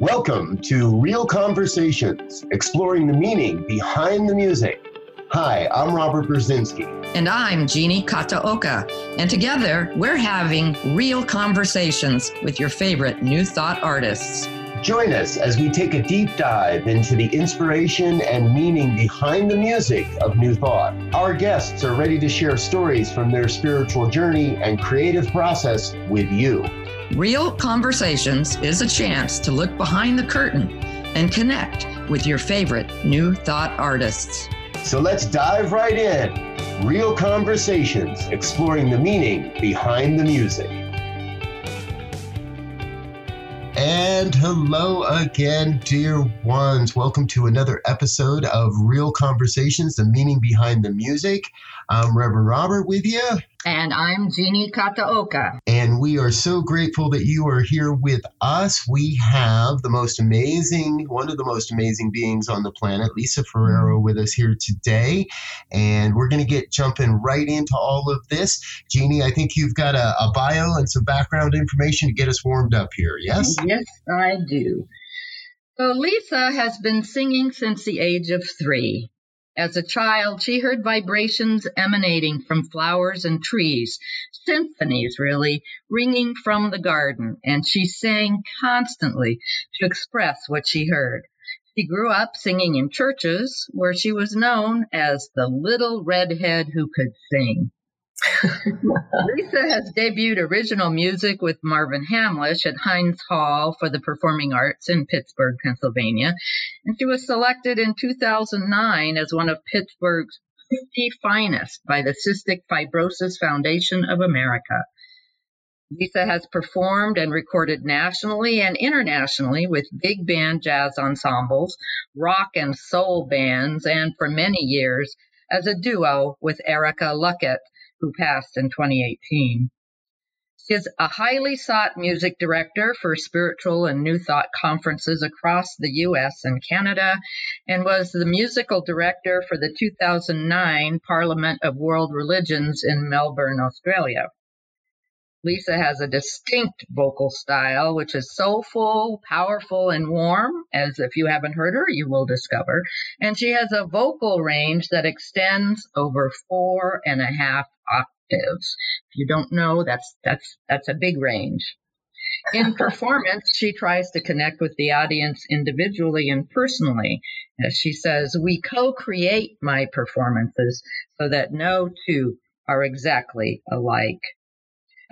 Welcome to Real Conversations, exploring the meaning behind the music. Hi, I'm Robert Brzezinski. And I'm Jeannie Kataoka. And together, we're having real conversations with your favorite New Thought artists. Join us as we take a deep dive into the inspiration and meaning behind the music of New Thought. Our guests are ready to share stories from their spiritual journey and creative process with you. Real Conversations is a chance to look behind the curtain and connect with your favorite New Thought artists. So let's dive right in. Real Conversations, exploring the meaning behind the music. And hello again, dear ones. Welcome to another episode of Real Conversations, the meaning behind the music. I'm Reverend Robert with you. And I'm Jeannie Kataoka. And we are so grateful that you are here with us. We have the most amazing, one of the most amazing beings on the planet, Lisa Ferrero, with us here today. And we're going to get jumping right into all of this. Jeannie, I think you've got a, a bio and some background information to get us warmed up here, yes? Yes, I do. So Lisa has been singing since the age of three. As a child, she heard vibrations emanating from flowers and trees, symphonies really, ringing from the garden, and she sang constantly to express what she heard. She grew up singing in churches where she was known as the little redhead who could sing. Lisa has debuted original music with Marvin Hamlisch at Heinz Hall for the Performing Arts in Pittsburgh, Pennsylvania, and she was selected in 2009 as one of Pittsburgh's 50 finest by the Cystic Fibrosis Foundation of America. Lisa has performed and recorded nationally and internationally with big band jazz ensembles, rock and soul bands, and for many years as a duo with Erika Luckett who passed in 2018. She is a highly sought music director for spiritual and New Thought conferences across the US and Canada, and was the musical director for the 2009 Parliament of World Religions in Melbourne, Australia. Lisa has a distinct vocal style, which is soulful, powerful, and warm, as if you haven't heard her, you will discover. And she has a vocal range that extends over four and a half octaves. If you don't know, that's, that's, that's a big range. In performance, she tries to connect with the audience individually and personally. As she says, we co-create my performances so that no two are exactly alike.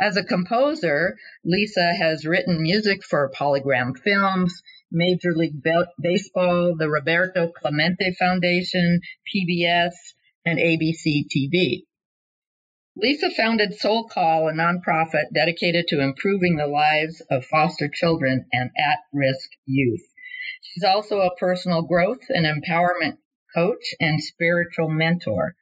As a composer, Lisa has written music for Polygram Films, Major League Baseball, the Roberto Clemente Foundation, PBS, and ABC TV. Lisa founded Soul Call, a nonprofit dedicated to improving the lives of foster children and at risk youth. She's also a personal growth and empowerment coach and spiritual mentor.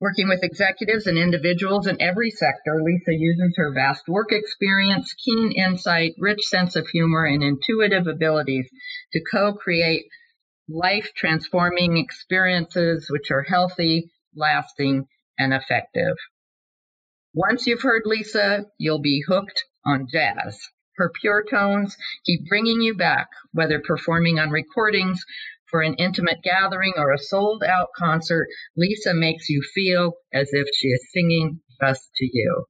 Working with executives and individuals in every sector, Lisa uses her vast work experience, keen insight, rich sense of humor, and intuitive abilities to co create life transforming experiences which are healthy, lasting, and effective. Once you've heard Lisa, you'll be hooked on jazz. Her pure tones keep bringing you back, whether performing on recordings for an intimate gathering or a sold out concert, Lisa makes you feel as if she is singing just to you.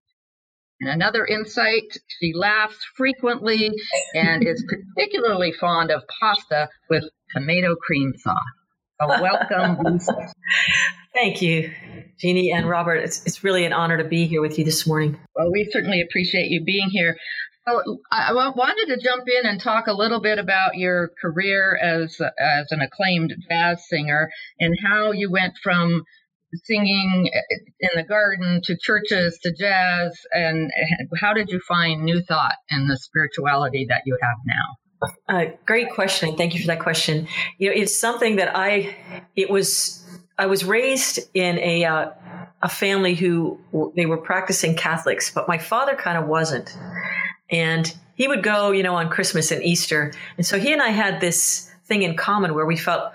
And another insight, she laughs frequently and is particularly fond of pasta with tomato cream sauce. So welcome, Lisa. Thank you, Jeannie and Robert. It's, it's really an honor to be here with you this morning. Well, we certainly appreciate you being here. Well, I wanted to jump in and talk a little bit about your career as as an acclaimed jazz singer and how you went from singing in the garden to churches to jazz and how did you find new thought and the spirituality that you have now? Great question. Thank you for that question. You know, it's something that I it was I was raised in a uh, a family who they were practicing Catholics, but my father kind of wasn't. And he would go, you know, on Christmas and Easter. And so he and I had this thing in common where we felt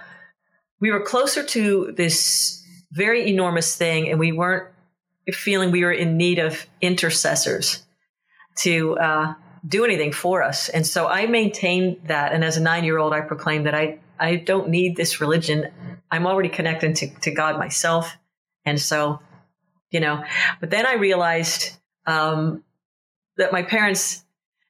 we were closer to this very enormous thing and we weren't feeling we were in need of intercessors to uh, do anything for us. And so I maintained that. And as a nine year old, I proclaimed that I, I don't need this religion. I'm already connected to, to God myself. And so, you know, but then I realized um, that my parents,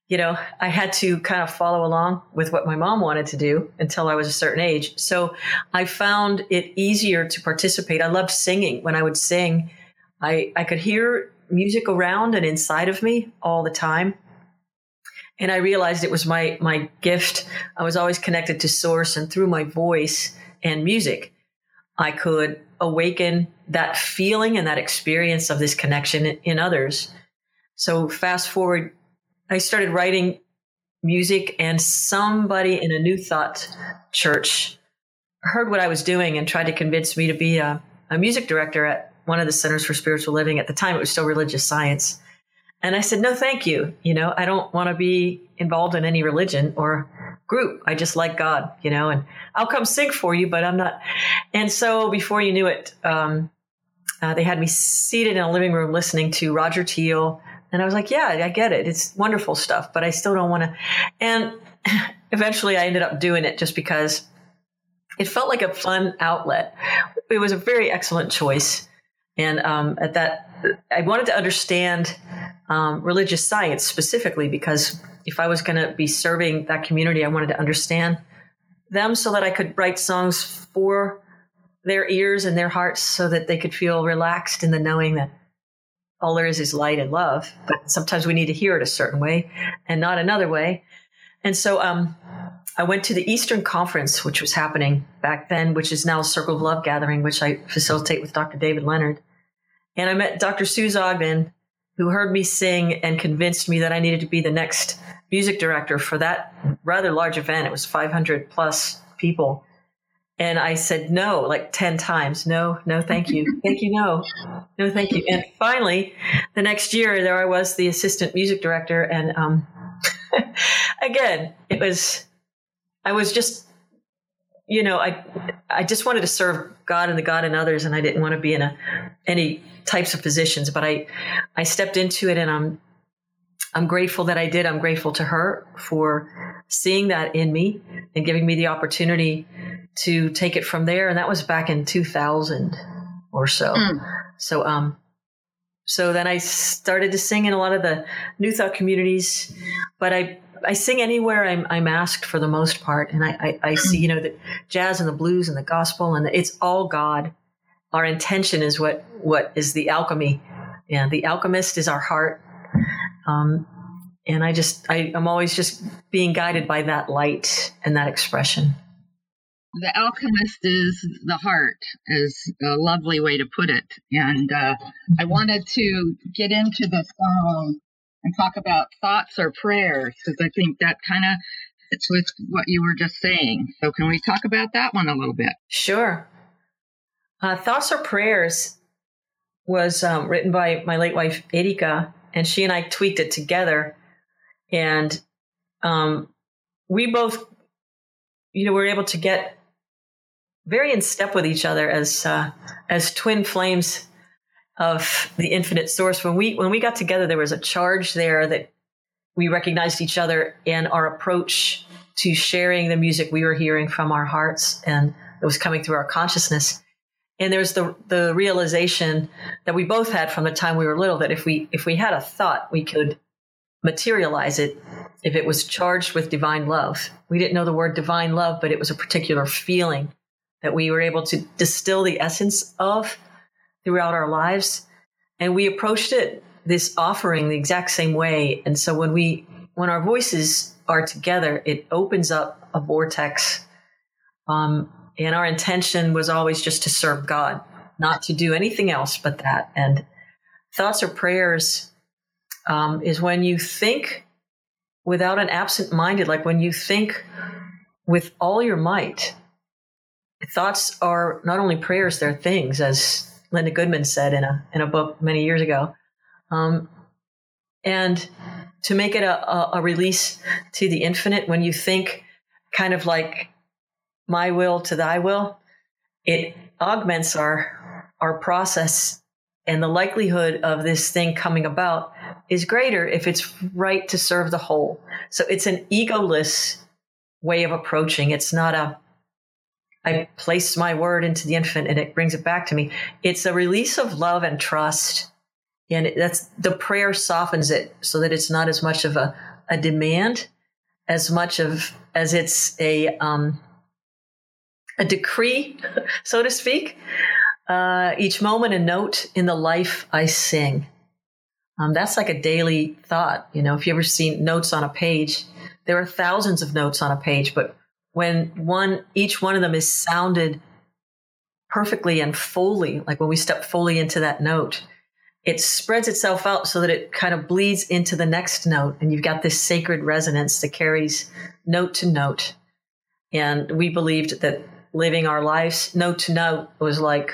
you know, I had to kind of follow along with what my mom wanted to do until I was a certain age. So I found it easier to participate. I loved singing. When I would sing, I, I could hear music around and inside of me all the time. And I realized it was my, my gift. I was always connected to source and through my voice and music, I could awaken that feeling and that experience of this connection in others. So fast forward, I started writing music and somebody in a new thought church heard what I was doing and tried to convince me to be a, a music director at one of the centers for spiritual living. At the time, it was still religious science. And I said, no, thank you. You know, I don't want to be involved in any religion or group. I just like God, you know, and I'll come sing for you, but I'm not. And so before you knew it, um, uh, they had me seated in a living room listening to Roger Teel. And I was like, yeah, I get it. It's wonderful stuff, but I still don't want to. And eventually I ended up doing it just because it felt like a fun outlet. It was a very excellent choice. And um, at that, I wanted to understand um, religious science specifically because if I was going to be serving that community, I wanted to understand them so that I could write songs for their ears and their hearts so that they could feel relaxed in the knowing that all there is is light and love. But sometimes we need to hear it a certain way and not another way. And so um, I went to the Eastern Conference, which was happening back then, which is now Circle of Love Gathering, which I facilitate with Dr. David Leonard. And I met Dr. Suze Ogden, who heard me sing and convinced me that I needed to be the next music director for that rather large event. It was 500 plus people. And I said no, like 10 times. No, no, thank you. Thank you, no. No, thank you. And finally, the next year, there I was, the assistant music director. And um, again, it was, I was just you know, I I just wanted to serve God and the God and others, and I didn't want to be in a any types of positions. But I I stepped into it, and I'm I'm grateful that I did. I'm grateful to her for seeing that in me and giving me the opportunity to take it from there. And that was back in 2000 or so. Mm. So um, so then I started to sing in a lot of the New Thought communities, but I I sing anywhere I'm, I'm asked for the most part. And I, I, I see, you know, the jazz and the blues and the gospel and it's all God. Our intention is what, what is the alchemy. Yeah. The alchemist is our heart. Um, and I just, I, I'm always just being guided by that light and that expression. The alchemist is the heart, is a lovely way to put it. And uh, I wanted to get into the song and talk about thoughts or prayers because I think that kind of fits with what you were just saying. So, can we talk about that one a little bit? Sure. Uh, thoughts or prayers was um, written by my late wife Erika, and she and I tweaked it together, and um, we both, you know, were able to get very in step with each other as uh, as twin flames of the infinite source. When we when we got together, there was a charge there that we recognized each other and our approach to sharing the music we were hearing from our hearts and it was coming through our consciousness. And there's the the realization that we both had from the time we were little that if we if we had a thought, we could materialize it if it was charged with divine love. We didn't know the word divine love, but it was a particular feeling that we were able to distill the essence of throughout our lives. And we approached it, this offering, the exact same way. And so when we, when our voices are together, it opens up a vortex. Um, and our intention was always just to serve God, not to do anything else but that. And thoughts or prayers um, is when you think without an absent minded, like when you think with all your might. Thoughts are not only prayers, they're things, as Linda Goodman said in a in a book many years ago, um, and to make it a, a, a release to the infinite. When you think kind of like my will to thy will, it augments our our process and the likelihood of this thing coming about is greater if it's right to serve the whole. So it's an egoless way of approaching. It's not a, I place my word into the infant and it brings it back to me. It's a release of love and trust. And that's the prayer softens it so that it's not as much of a, a demand as much of as it's a, um, a decree, so to speak. Uh, each moment a note in the life I sing. Um, that's like a daily thought. You know, if you ever seen notes on a page, there are thousands of notes on a page, but when one, each one of them is sounded perfectly and fully, like when we step fully into that note, it spreads itself out so that it kind of bleeds into the next note. And you've got this sacred resonance that carries note to note. And we believed that living our lives note to note was like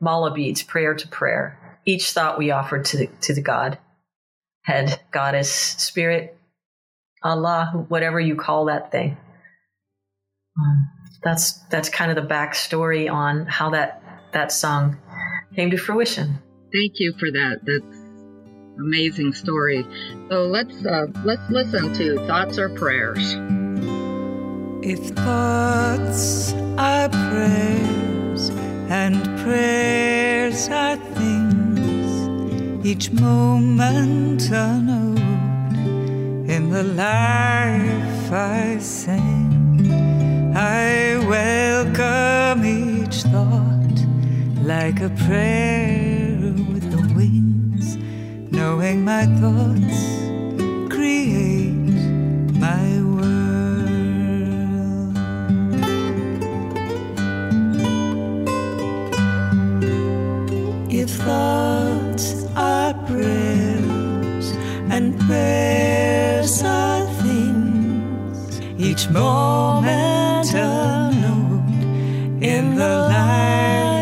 mala beads, prayer to prayer. Each thought we offered to the, to the God head, goddess, spirit, Allah, whatever you call that thing. Um, that's that's kind of the backstory on how that that song came to fruition. Thank you for that. That's amazing story. So let's uh, let's listen to thoughts or prayers. If thoughts are prayers and prayers are things, each moment a note in the life I sing. I welcome each thought like a prayer with the wings, knowing my thoughts create my world. If thoughts are prayers and prayers are things, each moment a note in the life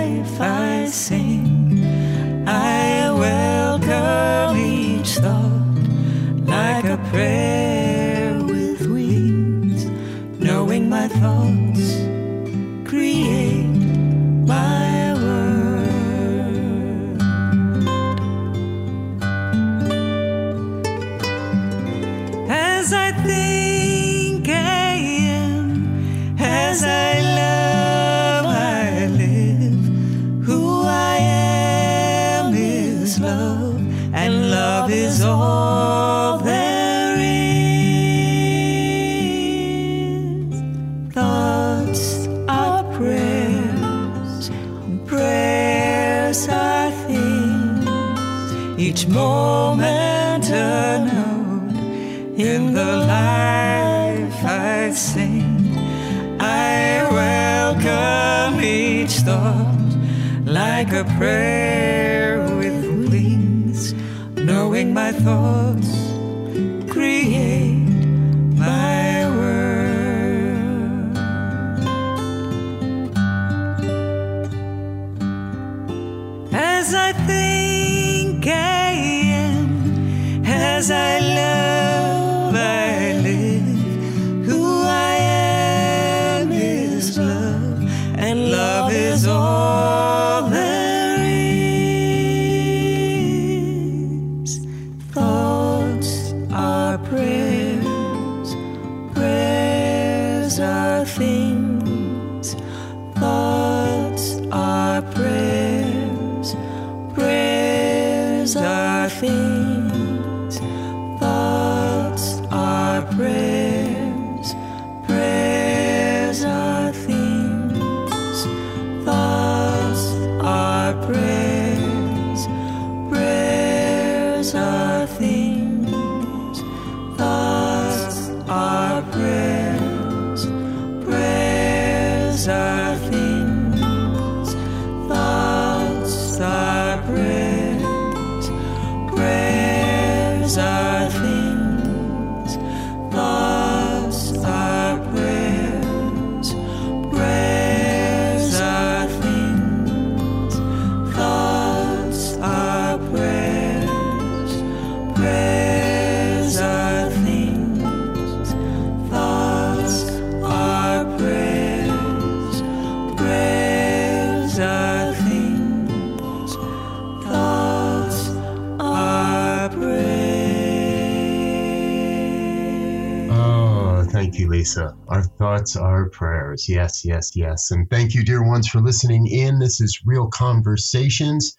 Thank you, Lisa. Our thoughts our prayers. Yes, yes, yes. And thank you, dear ones, for listening in. This is Real Conversations.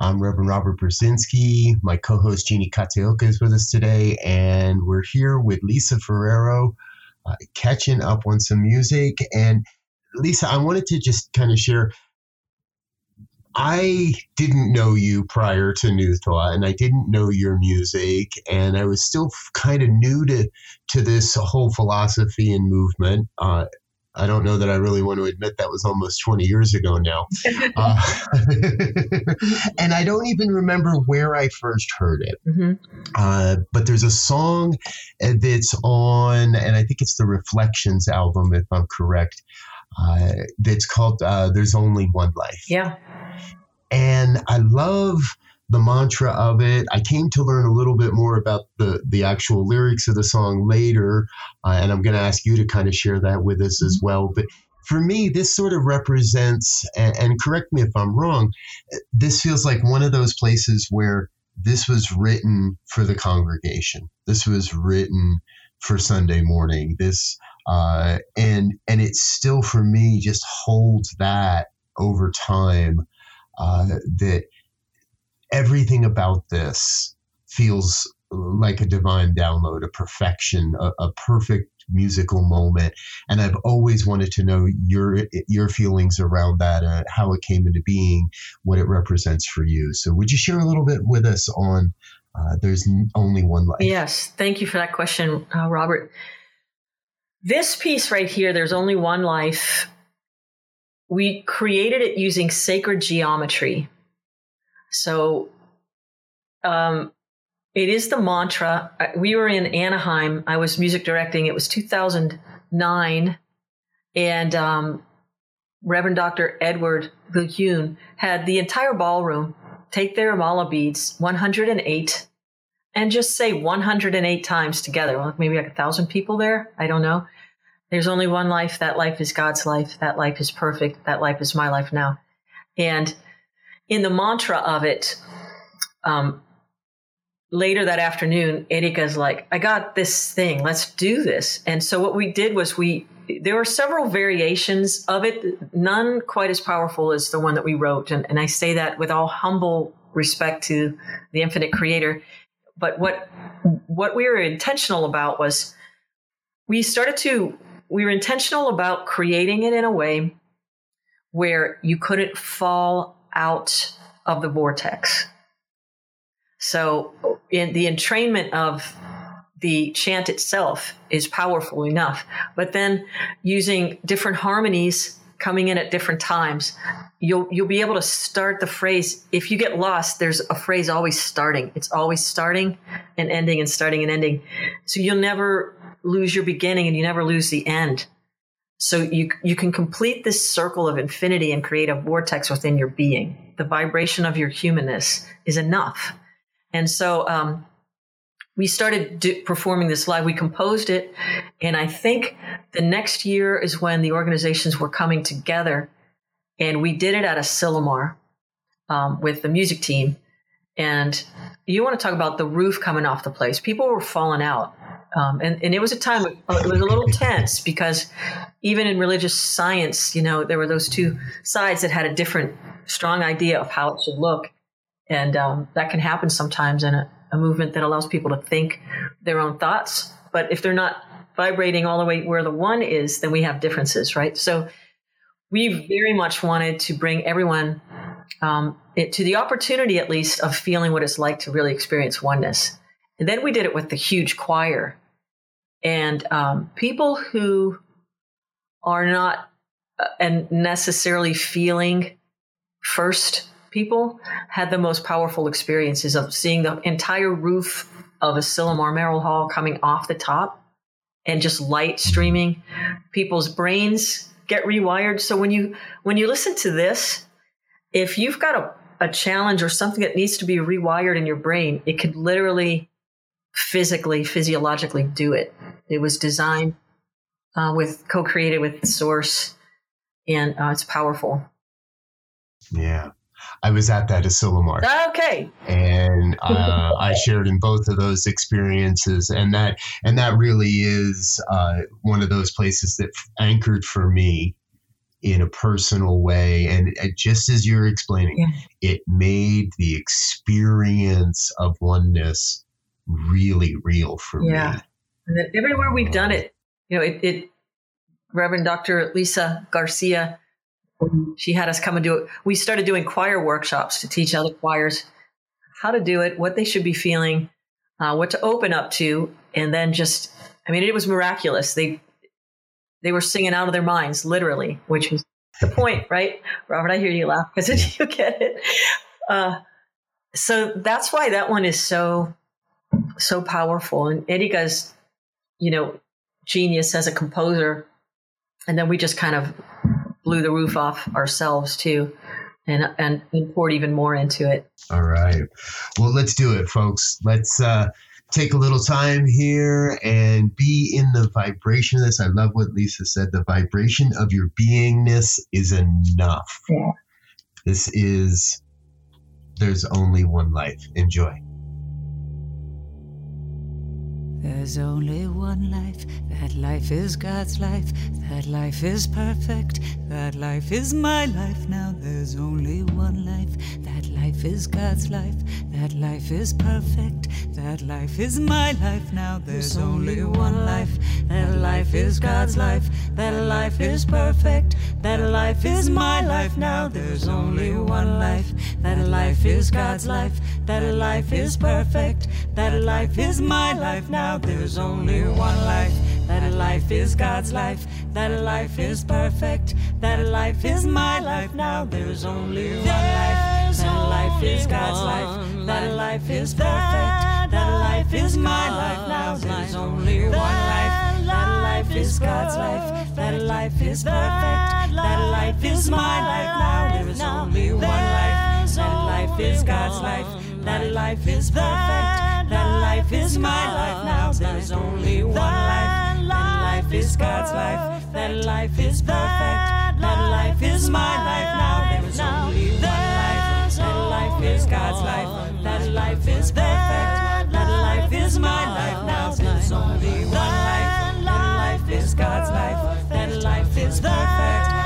I'm Reverend Robert Brzezinski. My co host Jeannie Kataoka is with us today, and we're here with Lisa Ferrero, uh, catching up on some music. And Lisa, I wanted to just kind of share. I didn't know you prior to New Thought, and I didn't know your music, and I was still kind of new to to this whole philosophy and movement. Uh, I don't know that I really want to admit that was almost 20 years ago now. uh, and I don't even remember where I first heard it. Mm-hmm. Uh, but there's a song that's on, and I think it's the Reflections album, if I'm correct, uh, that's called uh, There's Only One Life. Yeah. And I love the mantra of it. I came to learn a little bit more about the the actual lyrics of the song later, uh, and I'm going to ask you to kind of share that with us as well. But for me, this sort of represents, and, and correct me if I'm wrong, this feels like one of those places where this was written for the congregation. This was written for Sunday morning. This uh, and and it still for me just holds that over time uh, that everything about this feels like a divine download, a perfection, a, a, perfect musical moment. And I've always wanted to know your your feelings around that, uh, how it came into being, what it represents for you. So, would you share a little bit with us on uh, "There's Only One Life"? Yes, thank you for that question, uh, Robert. This piece right here, "There's Only One Life," we created it using sacred geometry. So um, it is the mantra. We were in Anaheim. I was music directing. It was 2009. And um, Reverend Dr. Edward Viljoen had the entire ballroom take their mala beads, 108, and just say 108 times together. maybe like a thousand people there. I don't know. There's only one life. That life is God's life. That life is perfect. That life is my life now. And in the mantra of it, um, later that afternoon, Erika's like, I got this thing. Let's do this. And so what we did was we, there were several variations of it, none quite as powerful as the one that we wrote. And, and I say that with all humble respect to the infinite creator. But what, what we were intentional about was we started to, we were intentional about creating it in a way where you couldn't fall out of the vortex so, in the entrainment of the chant itself is powerful enough, but then using different harmonies coming in at different times, you'll you'll be able to start the phrase. If you get lost, there's a phrase always starting. It's always starting and ending and starting and ending. So you'll never lose your beginning and you never lose the end. So you you can complete this circle of infinity and create a vortex within your being. The vibration of your humanness is enough. And so um, we started do, performing this live. We composed it. And I think the next year is when the organizations were coming together. And we did it at Asilomar um, with the music team. And you want to talk about the roof coming off the place. People were falling out. Um, and, and it was a time, it was a little tense because even in religious science, you know, there were those two sides that had a different, strong idea of how it should look. And um, that can happen sometimes in a, a movement that allows people to think their own thoughts. But if they're not vibrating all the way where the one is, then we have differences, right? So we very much wanted to bring everyone um, it, to the opportunity, at least, of feeling what it's like to really experience oneness. And then we did it with the huge choir. And um, people who are not uh, and necessarily feeling first people had the most powerful experiences of seeing the entire roof of Asilomar Merrill Hall coming off the top and just light streaming. People's brains get rewired. So when you when you listen to this, if you've got a, a challenge or something that needs to be rewired in your brain, it could literally physically, physiologically do it. It was designed uh, with co-created with the source and uh, it's powerful. Yeah. I was at that Asilomar. Okay. and uh, I shared in both of those experiences, and that and that really is uh, one of those places that anchored for me in a personal way. And uh, just as you're explaining, Yeah. it made the experience of oneness really real for Yeah. me. And then everywhere we've done it, you know, it, it Reverend Dr. Lisa Garcia, she had us come and do it. We started doing choir workshops to teach other choirs how to do it, what they should be feeling, uh, what to open up to, and then just, I mean, it was miraculous. They they were singing out of their minds, literally, which was the point, right? Robert, I hear you laugh because you get it. Uh, so that's why that one is so so powerful. And Erika's, you know, genius as a composer. And then we just kind of blew the roof off ourselves too, and and, and poured even more into it. All right. Well, let's do it, folks. Let's uh, take a little time here and be in the vibration of this. I love what Lisa said. The vibration of your beingness is enough. Yeah. This is, there's only one life. Enjoy. There's only one life, that life is God's life, that life is perfect, that life is my life. Now there's only one life, that life is God's life, that life is perfect, that life is my life. Now there's only one life, that life is God's life, that life is perfect, that life is my life. Now there's only one life, that life is God's life, that life is perfect, that life is my life. Now there's only one life, that a life is God's life, that a life is perfect, that a life is my life. Now there's only one life, that life is God's life, that life is perfect, that life is my life. Now there's only one life, that life is God's life, that life is perfect, that a life is my life. Now there's only one life, that life is God's life, that a life is perfect, that life is my life. Now there's only one life, that life is God's life, that life is perfect, that life is my life. Now there's only one life, that life is God's life, that life is perfect, that life is my life. Now there's only one life, that life is God's life, that life is perfect,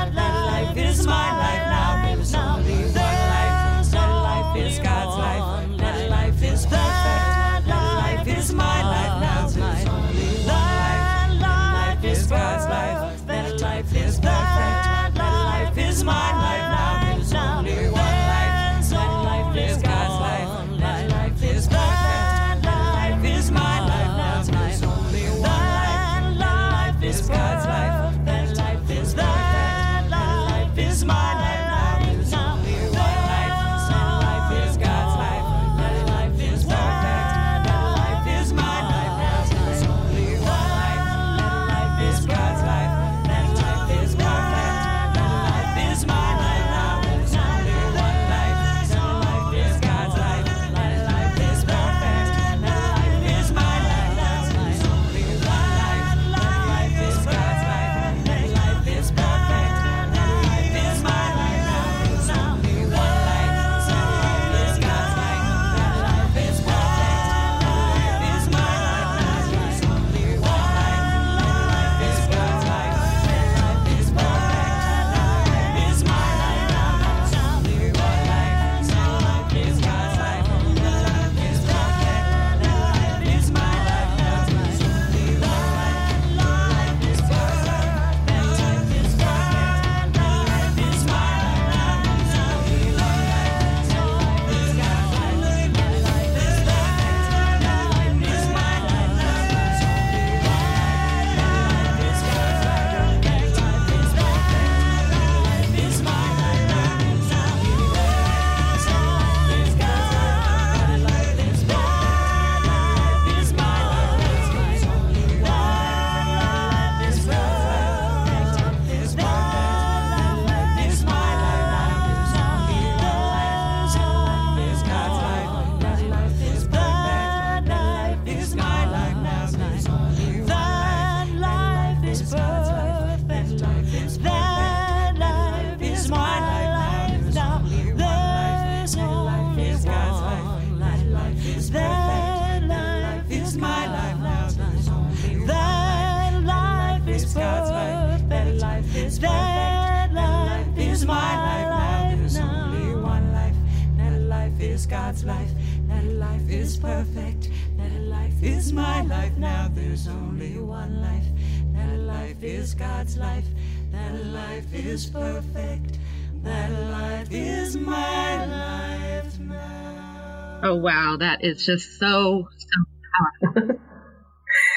perfect. That life is my life now. There's only one life. That life is God's life. That life is perfect. That life is my life now. Oh wow, that is just so so powerful.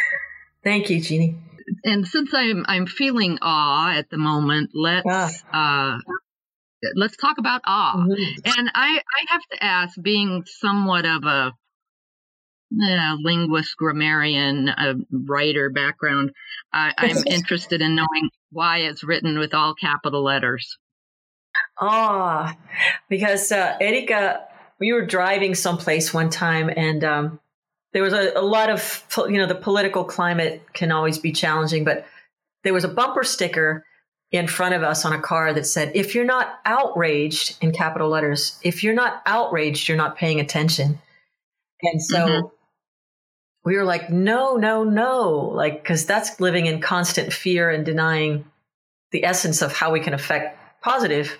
Thank you, Jeannie. And since I'm I'm feeling awe at the moment, let's Ah. uh let's talk about awe. Mhm. And I I have to ask, being somewhat of a uh, linguist, grammarian, uh, writer background, I, I'm interested in knowing why it's written with all capital letters. Ah, because uh, Erika, we were driving someplace one time, and um, there was a, a lot of you know the political climate can always be challenging, but there was a bumper sticker in front of us on a car that said, "If you're not outraged," in capital letters, "If you're not outraged, you're not paying attention." And so Mhm. We were like, "No, no, no!" Like because that's living in constant fear and denying the essence of how we can affect positive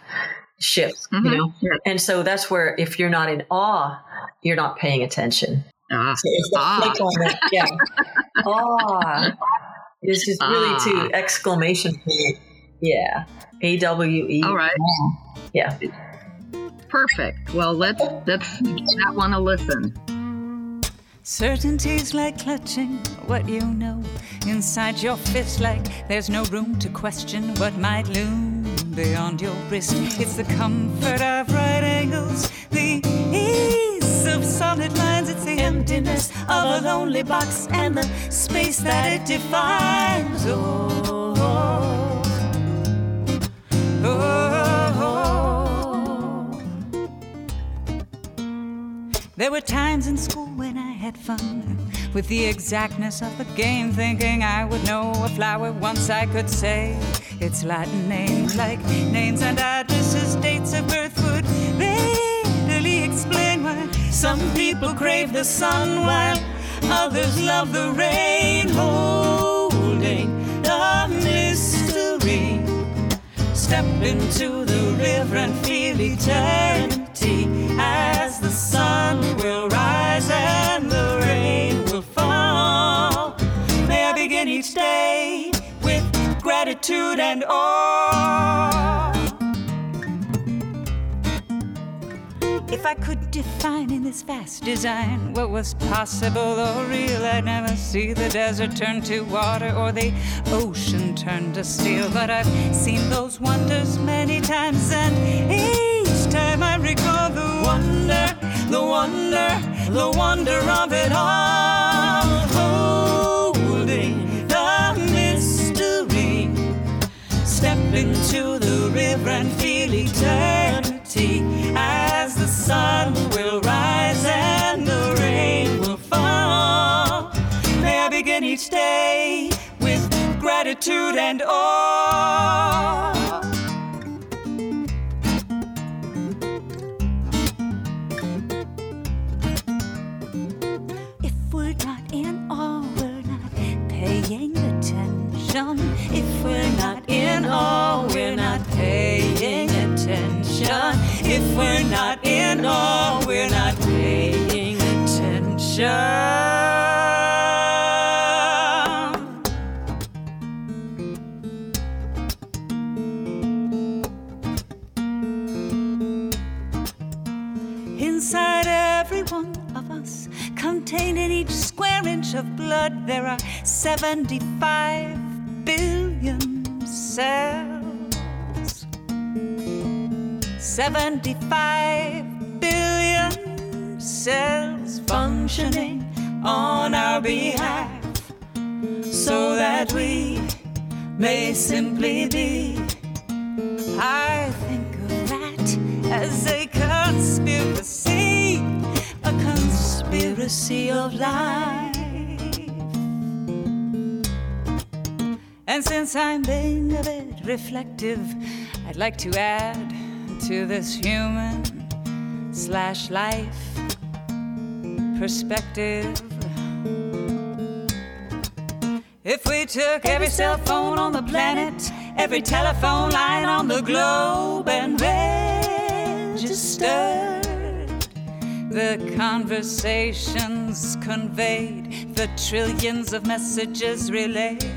shifts, you Mhm. know. Yeah. And so that's where if you're not in awe, you're not paying attention. Ah, So Ah. that, yeah. awe. It's just really Ah. to exclamation point. Yeah. A W E. all right, Yeah. perfect. Well, let's let's give that one a listen. Certainty's like clutching what you know inside your fist, like there's no room to question what might loom beyond your wrist. It's the comfort of right angles, the ease of solid lines. It's the emptiness of a lonely box and the space that it defines. Oh, oh, oh, There were times in school when I had fun with the exactness of the game, thinking I would know a flower once I could say its Latin name, like names and addresses, dates of birth would readily explain why some people crave the sun while others love the rain, holding the mystery. Step into the river and feel eternity as the sun will rise and the rain will fall. May I begin each day with gratitude and awe. If I could define in this vast design what was possible or real, I'd never see the desert turn to water or the ocean turn to steel. But I've seen those wonders many times, and time I recall the wonder, the wonder, the wonder of it all. Holding the mystery Step into the river and feel eternity as the sun will rise and the rain will fall. May I begin each day with gratitude and awe. Awe, we're not paying attention. If we're not in awe, we're not paying attention. Inside every one of us, contained in each square inch of blood, there are 75 billion cells. 75 billion cells functioning on our behalf so that we may simply be. I think of that as a conspiracy, a conspiracy of life. And since I'm being a bit reflective, I'd like to add to this human slash life perspective. If we took every cell phone on the planet, every telephone line on the globe, and registered the conversations conveyed, the trillions of messages relayed.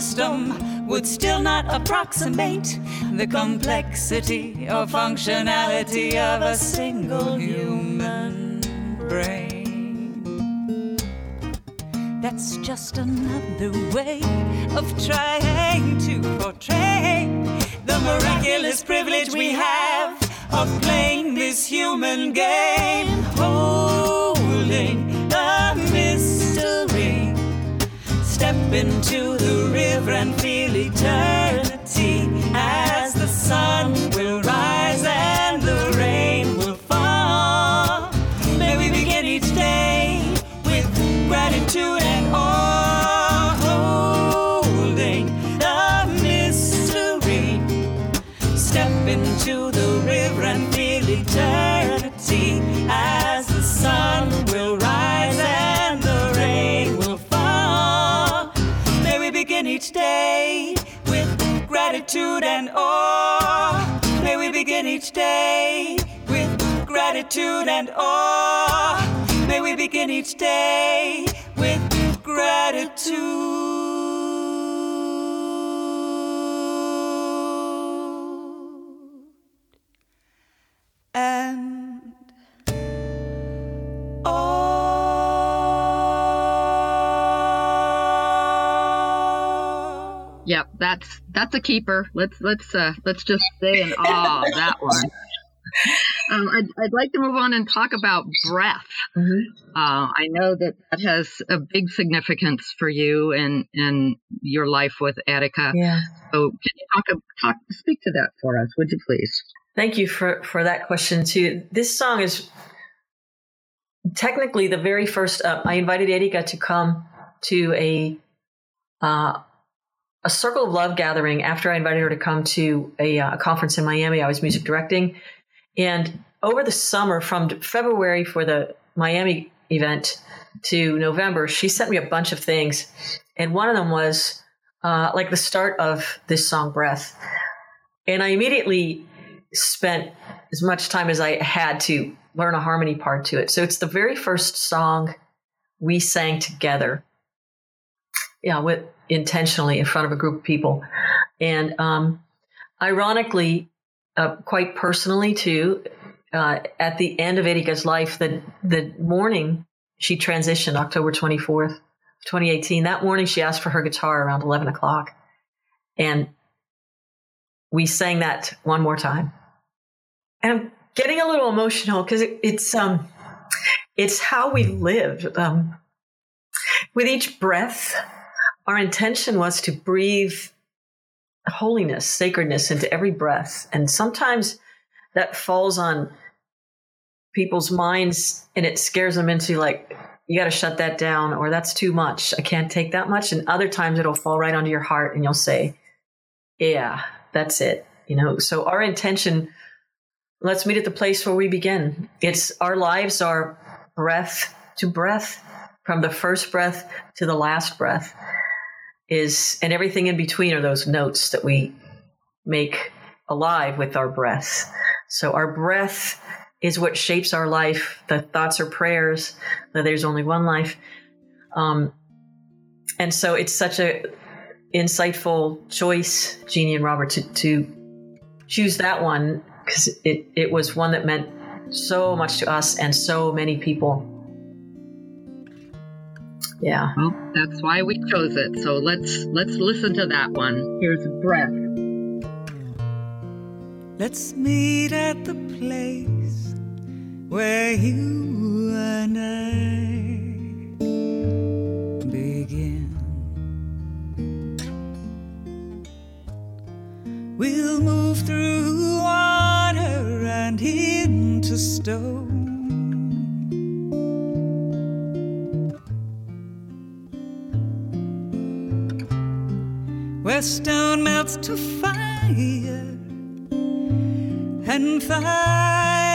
System would still not approximate the complexity or functionality of a single human brain. That's just another way of trying to portray the miraculous privilege we have of playing this human game, holding the mystery. Step into the and feel eternity as the sun gratitude and awe. May we begin each day with gratitude. And awe. Yep, that's that's a keeper. Let's let's uh, let's just stay in awe of that one. Um, I'd, I'd like to move on and talk about breath. Mm-hmm. Uh, I know that that has a big significance for you and and your life with Erika. Yeah. So can you talk talk speak to that for us, would you please? Thank you for, for that question too. This song is technically the very first. Uh, I invited Erika to come to a uh, a Circle of Love gathering after I invited her to come to a, uh, conference in Miami. I was music directing, and over the summer, from February for the Miami event to November, she sent me a bunch of things, and one of them was uh, like the start of this song, "Breath," and I immediately spent as much time as I had to learn a harmony part to it. So it's the very first song we sang together. Yeah, with intentionally in front of a group of people. And um, ironically, uh, quite personally too, uh, at the end of Erika's life, the the morning she transitioned, October twenty fourth, twenty eighteen. That morning, she asked for her guitar around eleven o'clock, and we sang that one more time. And I'm getting a little emotional because it, it's um, it's how we live. Um, with each breath, our intention was to breathe holiness, sacredness into every breath. And sometimes that falls on people's minds and it scares them into like, you got to shut that down or that's too much. I can't take that much. And other times it'll fall right onto your heart and you'll say, yeah, that's it. You know, so our intention, let's meet at the place where we begin. It's our lives are breath to breath, from the first breath to the last breath is and everything in between are those notes that we make alive with our breath. So our breath is what shapes our life. The thoughts are prayers. That there's only one life. Um, and so it's such a insightful choice, Jeannie and Robert, to, to choose that one because it, it was one that meant so much to us and so many people. Yeah. Well, that's why we chose it. So let's let's listen to that one. Here's breath. Let's meet at the place where you and I begin. We'll move through water and into stone. stone melts to fire and fire.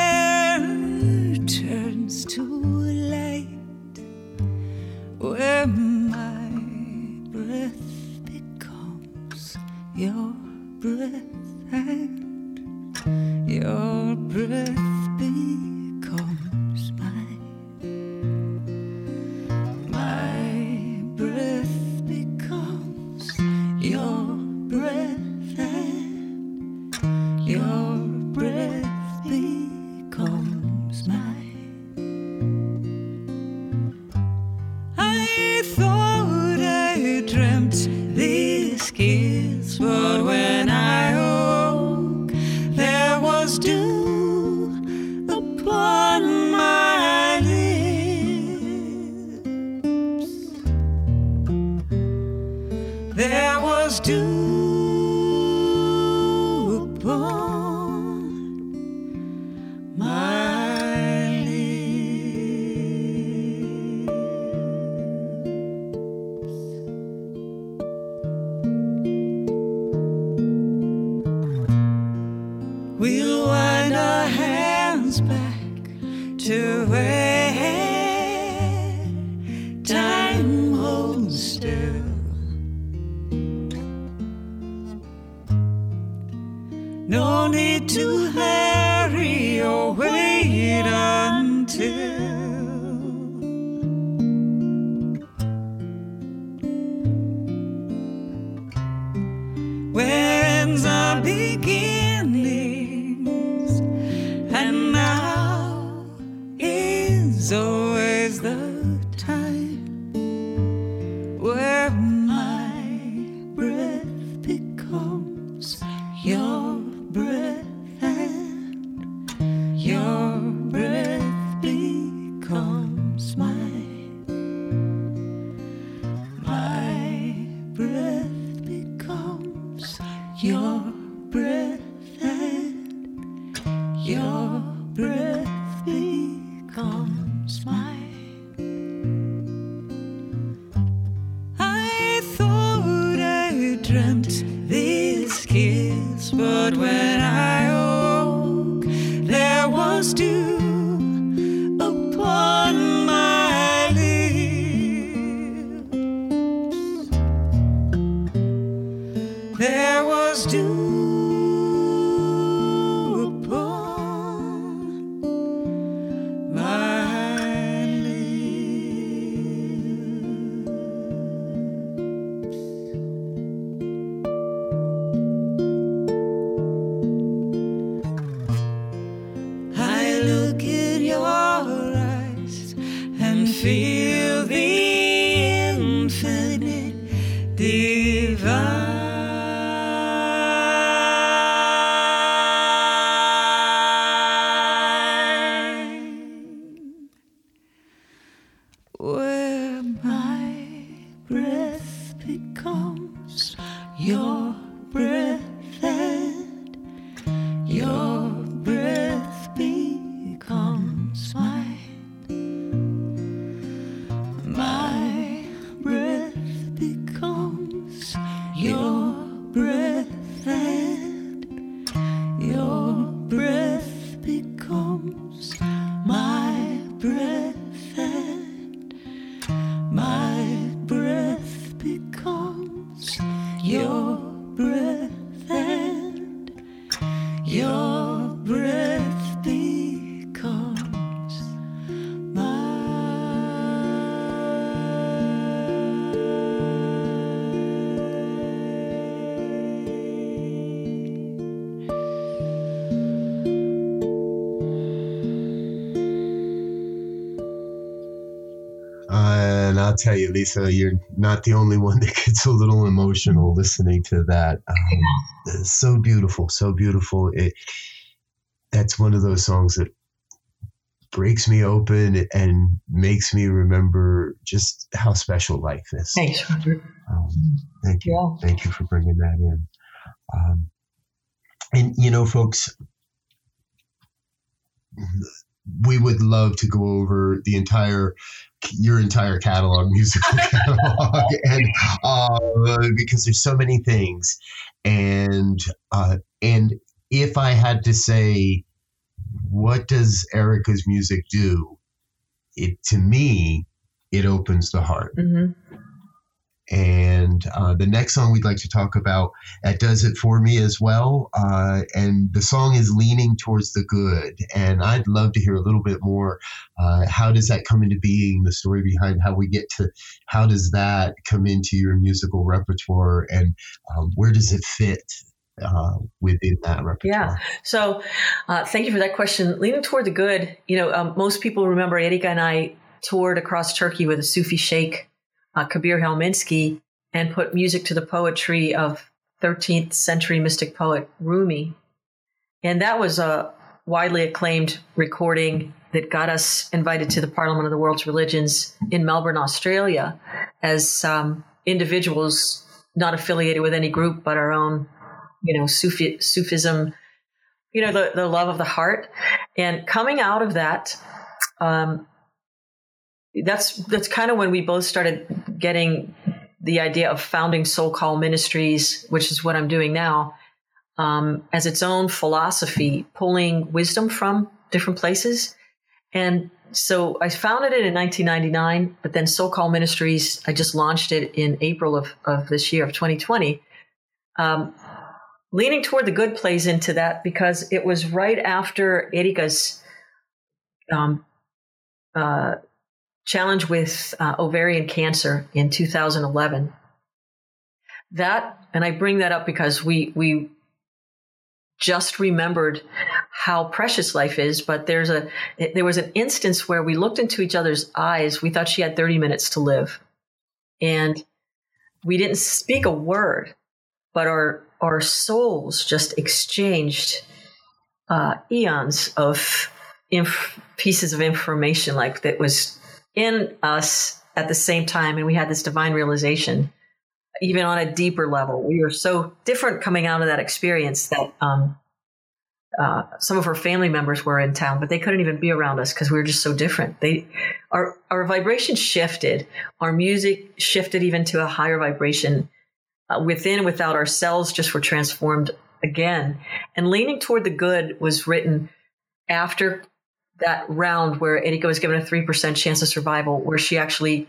Your breath becomes mine. tell you, Lisa, you're not the only one that gets a little emotional listening to that. Um, so beautiful, so beautiful. It that's one of those songs that breaks me open and makes me remember just how special life is. Thanks. Um, thank you. Yeah. Thank you for bringing that in. Um, and you know, folks, we would love to go over the entire your entire catalog, musical catalog, and uh, because there's so many things, and uh, and if I had to say, what does Erika's music do? It to me, it opens the heart. Mm-hmm. And uh, the next song we'd like to talk about that does it for me as well. Uh, and the song is leaning towards the good. And I'd love to hear a little bit more. Uh, how does that come into being? The story behind how we get to how does that come into your musical repertoire, and um, where does it fit uh, within that repertoire? Yeah. So, uh, thank you for that question. Leaning toward the good, you know, um, most people remember Erika and I toured across Turkey with a Sufi sheikh, uh, Kabir Helminski, and put music to the poetry of 13th century mystic poet Rumi. And that was a widely acclaimed recording that got us invited to the Parliament of the World's Religions in Melbourne, Australia, as um, individuals not affiliated with any group but our own you know, Sufi, Sufism, you know, the, the love of the heart. And coming out of that, um, that's that's kind of when we both started getting the idea of founding Soul Call Ministries, which is what I'm doing now, um, as its own philosophy, pulling wisdom from different places. And so I founded it in 1999, but then Soul Call Ministries, I just launched it in April of, of this year of 2020. Um, leaning toward the good plays into that because it was right after Erika's um, uh, challenge with uh, ovarian cancer in 2011. That, and I bring that up because we we just remembered how precious life is. But there's a there was an instance where we looked into each other's eyes. We thought she had 30 minutes to live, and we didn't speak a word, but our our souls just exchanged uh, eons of inf- pieces of information like that was in us at the same time and we had this divine realization even on a deeper level we were so different coming out of that experience that um, uh, some of her family members were in town, but they couldn't even be around us because we were just so different. They, our our vibration shifted, our music shifted even to a higher vibration, uh, within without ourselves just were transformed again. And Leaning Toward the Good was written after that round where Erika was given a 3% chance of survival, where she actually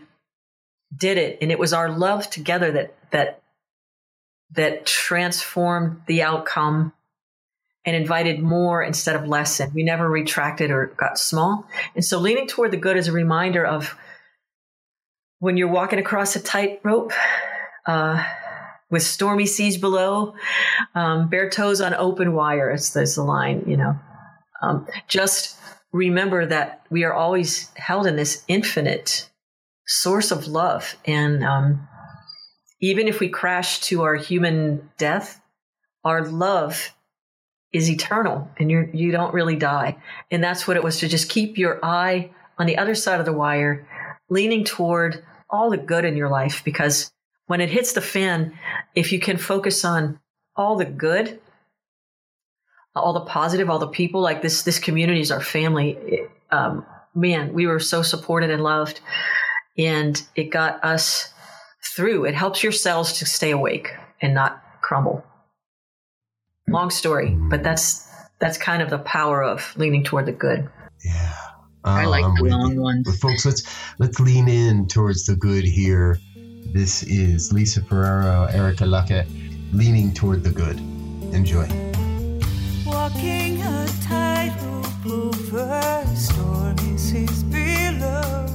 did it. And it was our love together that, that, that transformed the outcome and invited more instead of less. And we never retracted or got small. And so leaning toward the good is a reminder of when you're walking across a tightrope, uh, with stormy seas below, um, bare toes on open wire. It's, the line, you know. Um, just remember that we are always held in this infinite source of love. And um, even if we crash to our human death, our love is eternal and you're, you don't really die. And that's what it was to just keep your eye on the other side of the wire, leaning toward all the good in your life because when it hits the fan, if you can focus on all the good, all the positive, all the people, like this, this community is our family. It, um, man, we were so supported and loved, and it got us through. It helps your cells to stay awake and not crumble. Long story, but that's that's kind of the power of leaning toward the good. Yeah. I like um, the long ones. But folks, let's let's lean in towards the good here this is Lisa Ferraro, Erika Luckett, leaning toward the good. Enjoy. Walking a tightrope over stormy seas below.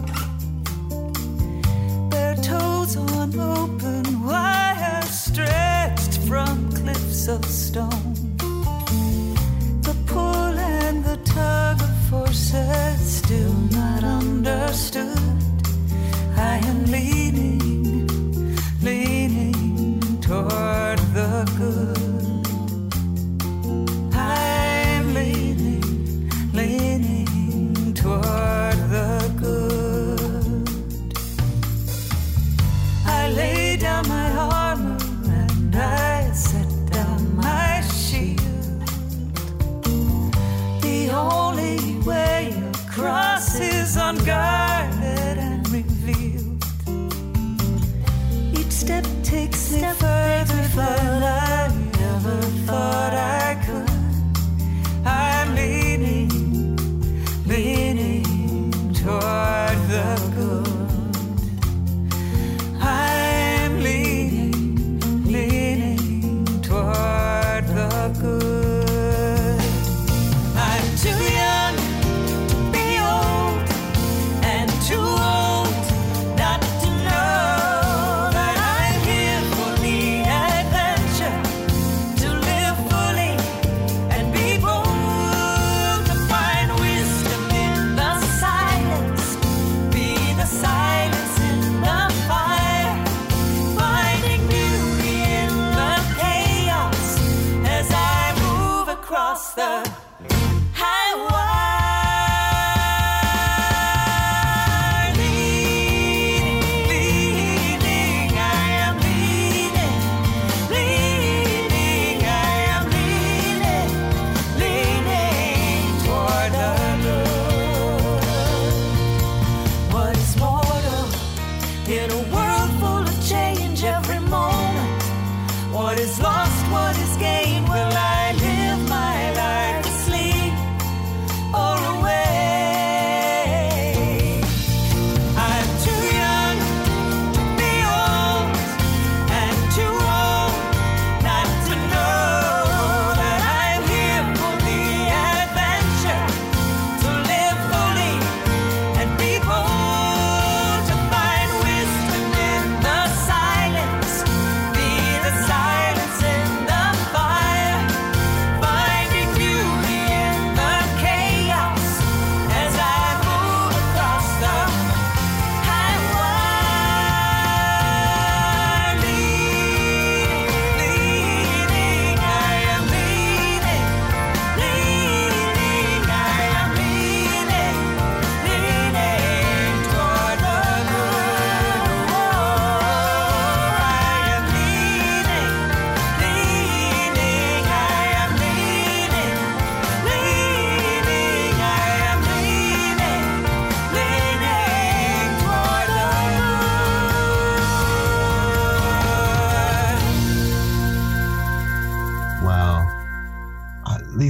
Bare toes on open wire, stretched from cliffs of stone. The pull and the tug of forces still not understood. I am leaning leaning toward the good.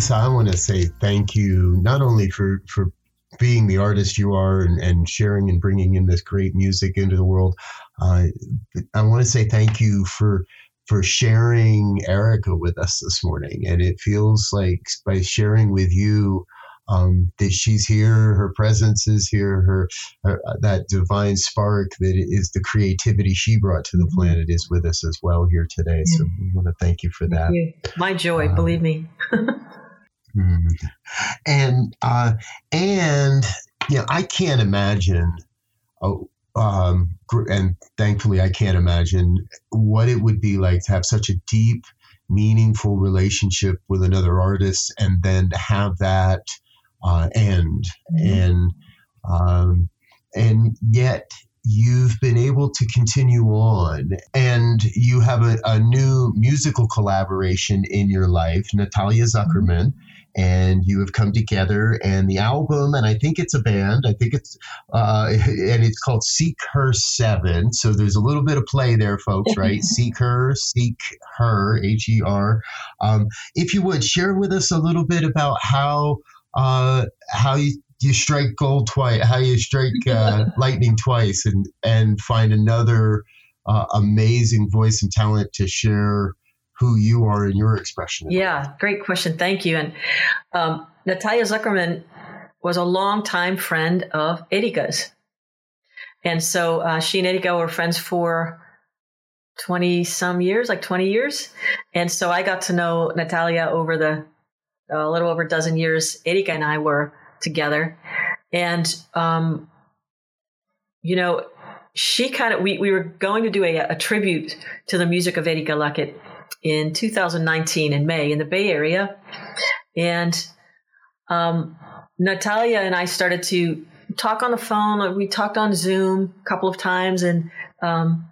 Lisa, I want to say thank you not only for for being the artist you are and, and sharing and bringing in this great music into the world. Uh, I want to say thank you for for sharing Erika with us this morning. And it feels like by sharing with you um, that she's here, her presence is here, her, her, that divine spark that is the creativity she brought to the planet is with us as well here today. So we want to thank you for that. You. My joy, um, believe me. Hmm. and uh, and you know, I can't imagine. Oh, um, and thankfully, I can't imagine what it would be like to have such a deep, meaningful relationship with another artist, and then to have that uh, end, mm-hmm. and um, and yet you've been able to continue on and you have a, a new musical collaboration in your life, Natalia Zuckerman. And you have come together and the album and i think it's a band i think it's uh, and it's called seek her seven so there's a little bit of play there folks right? Seek her seek her h-e-r um, if you would share with us a little bit about how uh, how you you strike gold twice, how you strike uh, lightning twice, and and find another uh, amazing voice and talent to share who you are in your expression. Yeah, great question. Thank you. And um, Natalia Zuckerman was a longtime friend of Erika's. And so uh, she and Erika were friends for 20 some years, like 20 years. And so I got to know Natalia over the a little over a dozen years. Erika and I were together. And, um, you know, she kind of, we, we were going to do a, a tribute to the music of Erika Luckett in 2019 in May in the Bay Area. And um, Natalia and I started to talk on the phone. We talked on Zoom a couple of times. And um,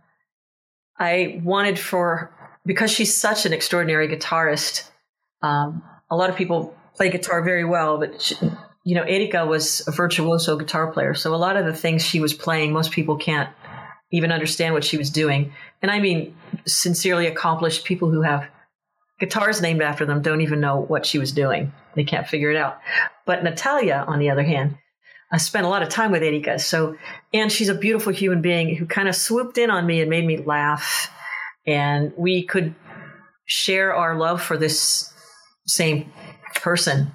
I wanted for, because she's such an extraordinary guitarist, um, a lot of people play guitar very well, but she, you know, Erika was a virtuoso guitar player. So a lot of the things she was playing, most people can't even understand what she was doing. And I mean, sincerely accomplished people who have guitars named after them don't even know what she was doing. They can't figure it out. But Natalia, on the other hand, I spent a lot of time with Erika. So, and she's a beautiful human being who kind of swooped in on me and made me laugh. And we could share our love for this same person.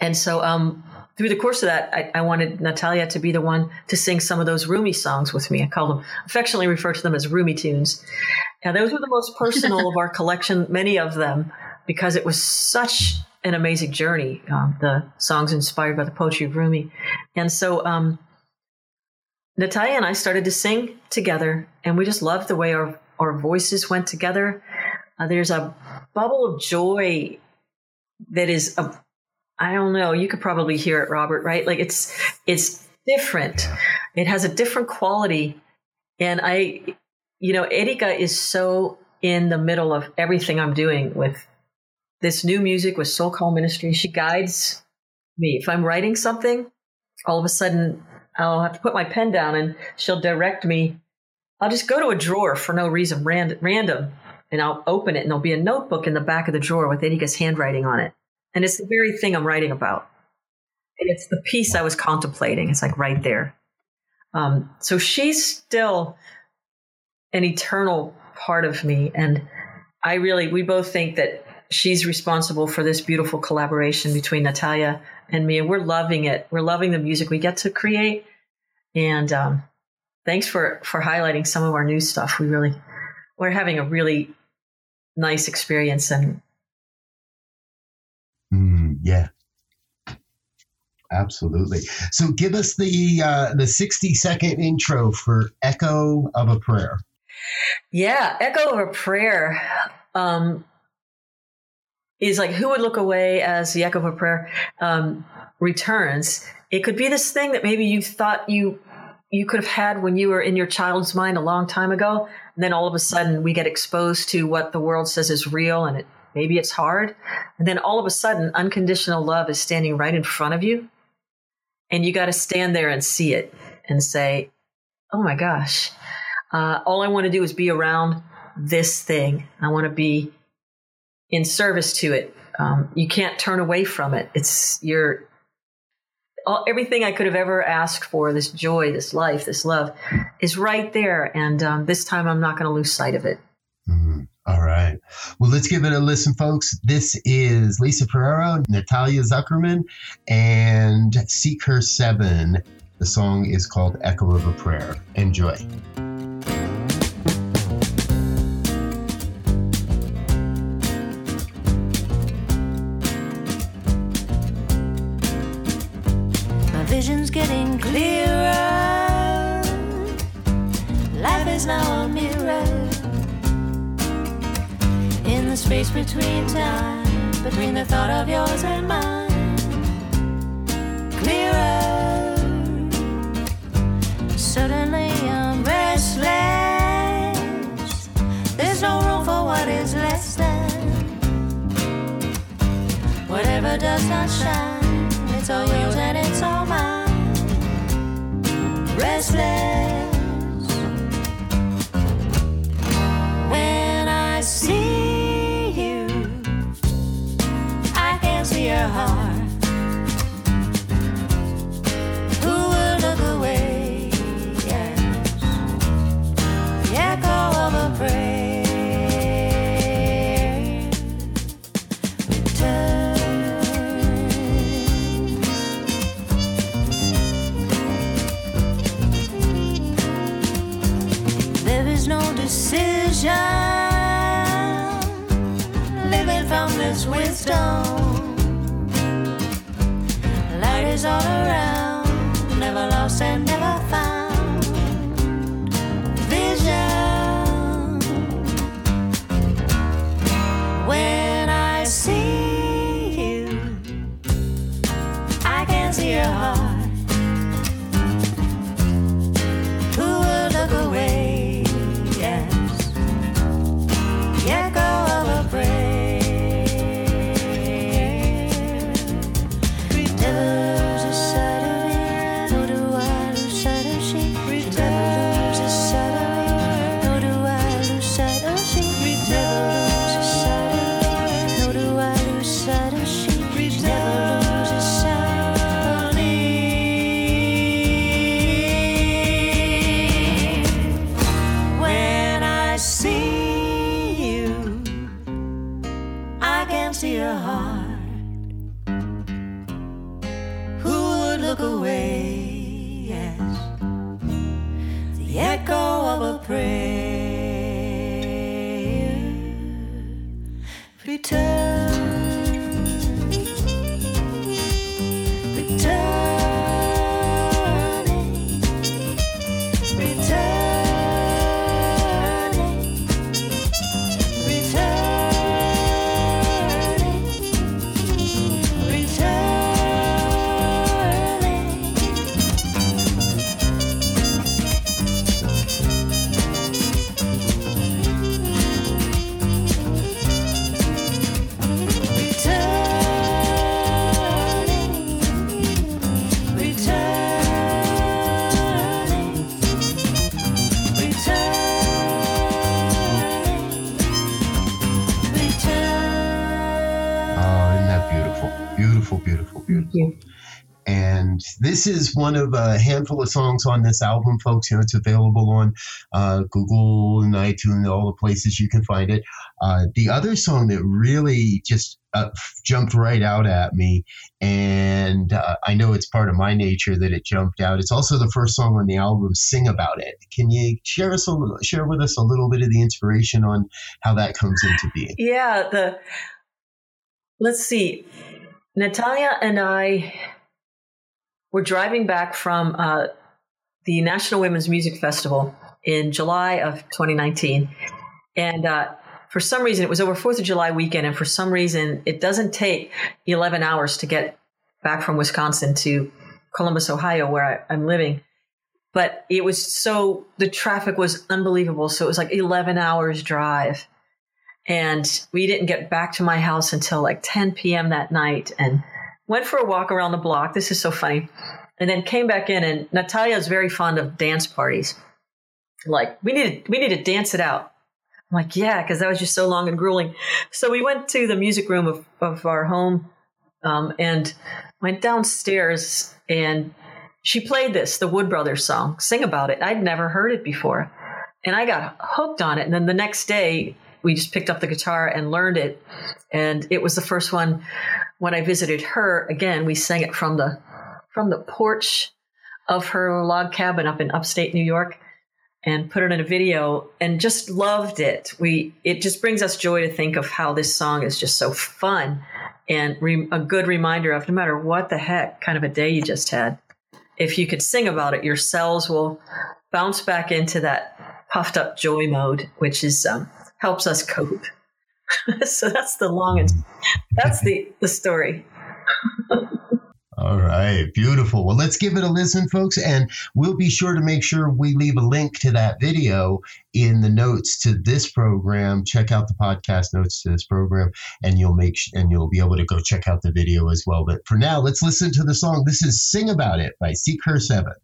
And so, um, through the course of that, I, I, wanted Natalia to be the one to sing some of those Rumi songs with me. I call them, affectionately refer to them as Rumi tunes. And those were the most personal of our collection, many of them, because it was such an amazing journey. Um, the songs inspired by the poetry of Rumi. And so, um, Natalia and I started to sing together, and we just loved the way our, our voices went together. Uh, there's a bubble of joy that is a I don't know. You could probably hear it, Robert, right? Like it's it's different. It has a different quality. And I you know, Erika is so in the middle of everything I'm doing with this new music with Soul Call Ministry. She guides me. If I'm writing something, all of a sudden I'll have to put my pen down and she'll direct me. I'll just go to a drawer for no reason, random, random and I'll open it and there'll be a notebook in the back of the drawer with Erika's handwriting on it. And it's the very thing I'm writing about. And it's the piece I was contemplating. It's like right there. Um, so she's still an eternal part of me. And I really, we both think that she's responsible for this beautiful collaboration between Natalia and me. And we're loving it. We're loving the music we get to create. And um, thanks for, for highlighting some of our new stuff. We really, we're having a really nice experience and yeah. Absolutely. So give us the uh, the 60 second intro for Echo of a Prayer. Yeah, Echo of a Prayer um, is like who would look away as the Echo of a Prayer um, returns. It could be this thing that maybe you thought you you could have had when you were in your child's mind a long time ago. And then all of a sudden we get exposed to what the world says is real and it Maybe it's hard. And then all of a sudden, unconditional love is standing right in front of you. And you got to stand there and see it and say, oh my gosh, uh, all I want to do is be around this thing. I want to be in service to it. um, you can't turn away from it. It's your all, everything I could have ever asked for, this joy, this life, this love, is right there. And um, this time I'm not going to lose sight of it. Mm, all right. Well, let's give it a listen, folks. This is Lisa Ferraro, Natalia Zuckerman, and Seek Her Seven. The song is called Echo of a Prayer. Enjoy. Between time, between the thought of yours and mine. Clearer. Suddenly I'm restless. There's no room for what is less than. Whatever does not shine, it's all yours and it's all mine restless decision. Living from this wisdom. Light is all around, never lost and never this is one of a handful of songs on this album, folks. You know, it's available on uh, Google and iTunes, all the places you can find it. Uh, the other song that really just uh, jumped right out at me, and uh, I know it's part of my nature that it jumped out. It's also the first song on the album, "Sing About It." Can you share us a share with us a little bit of the inspiration on how that comes into being? Yeah, the let's see, Natalia and I we're driving back from uh, the National Women's Music Festival in July of 2019. And uh, for some reason, it was over 4th of July weekend. And for some reason, it doesn't take 11 hours to get back from Wisconsin to Columbus, Ohio, where I, I'm living. But it was so, the traffic was unbelievable. So it was like 11 hours drive. And we didn't get back to my house until like 10 p.m. that night. And went for a walk around the block. This is so funny. And then came back in and Natalia is very fond of dance parties. Like we need to, we need to dance it out. I'm like, yeah, because that was just so long and grueling. So we went to the music room of, of our home um, and went downstairs and she played this, the Wood Brothers song, Sing About It. I'd never heard it before. And I got hooked on it. And then the next day, we just picked up the guitar and learned it. And it was the first one when I visited her. Again, we sang it from the from the porch of her log cabin up in upstate New York and put it in a video and just loved it. We it just brings us joy to think of how this song is just so fun and re, a good reminder of no matter what the heck kind of a day you just had, if you could sing about it, your cells will bounce back into that puffed up joy mode, which is um, helps us cope. so that's the long and that's the the story. All right, beautiful. Well, let's give it a listen, folks, and we'll be sure to make sure we leave a link to that video in the notes to this program. Check out the podcast notes to this program, and you'll make sh- and you'll be able to go check out the video as well. But for now, let's listen to the song. This is "Sing About It" by Seek Her Seven.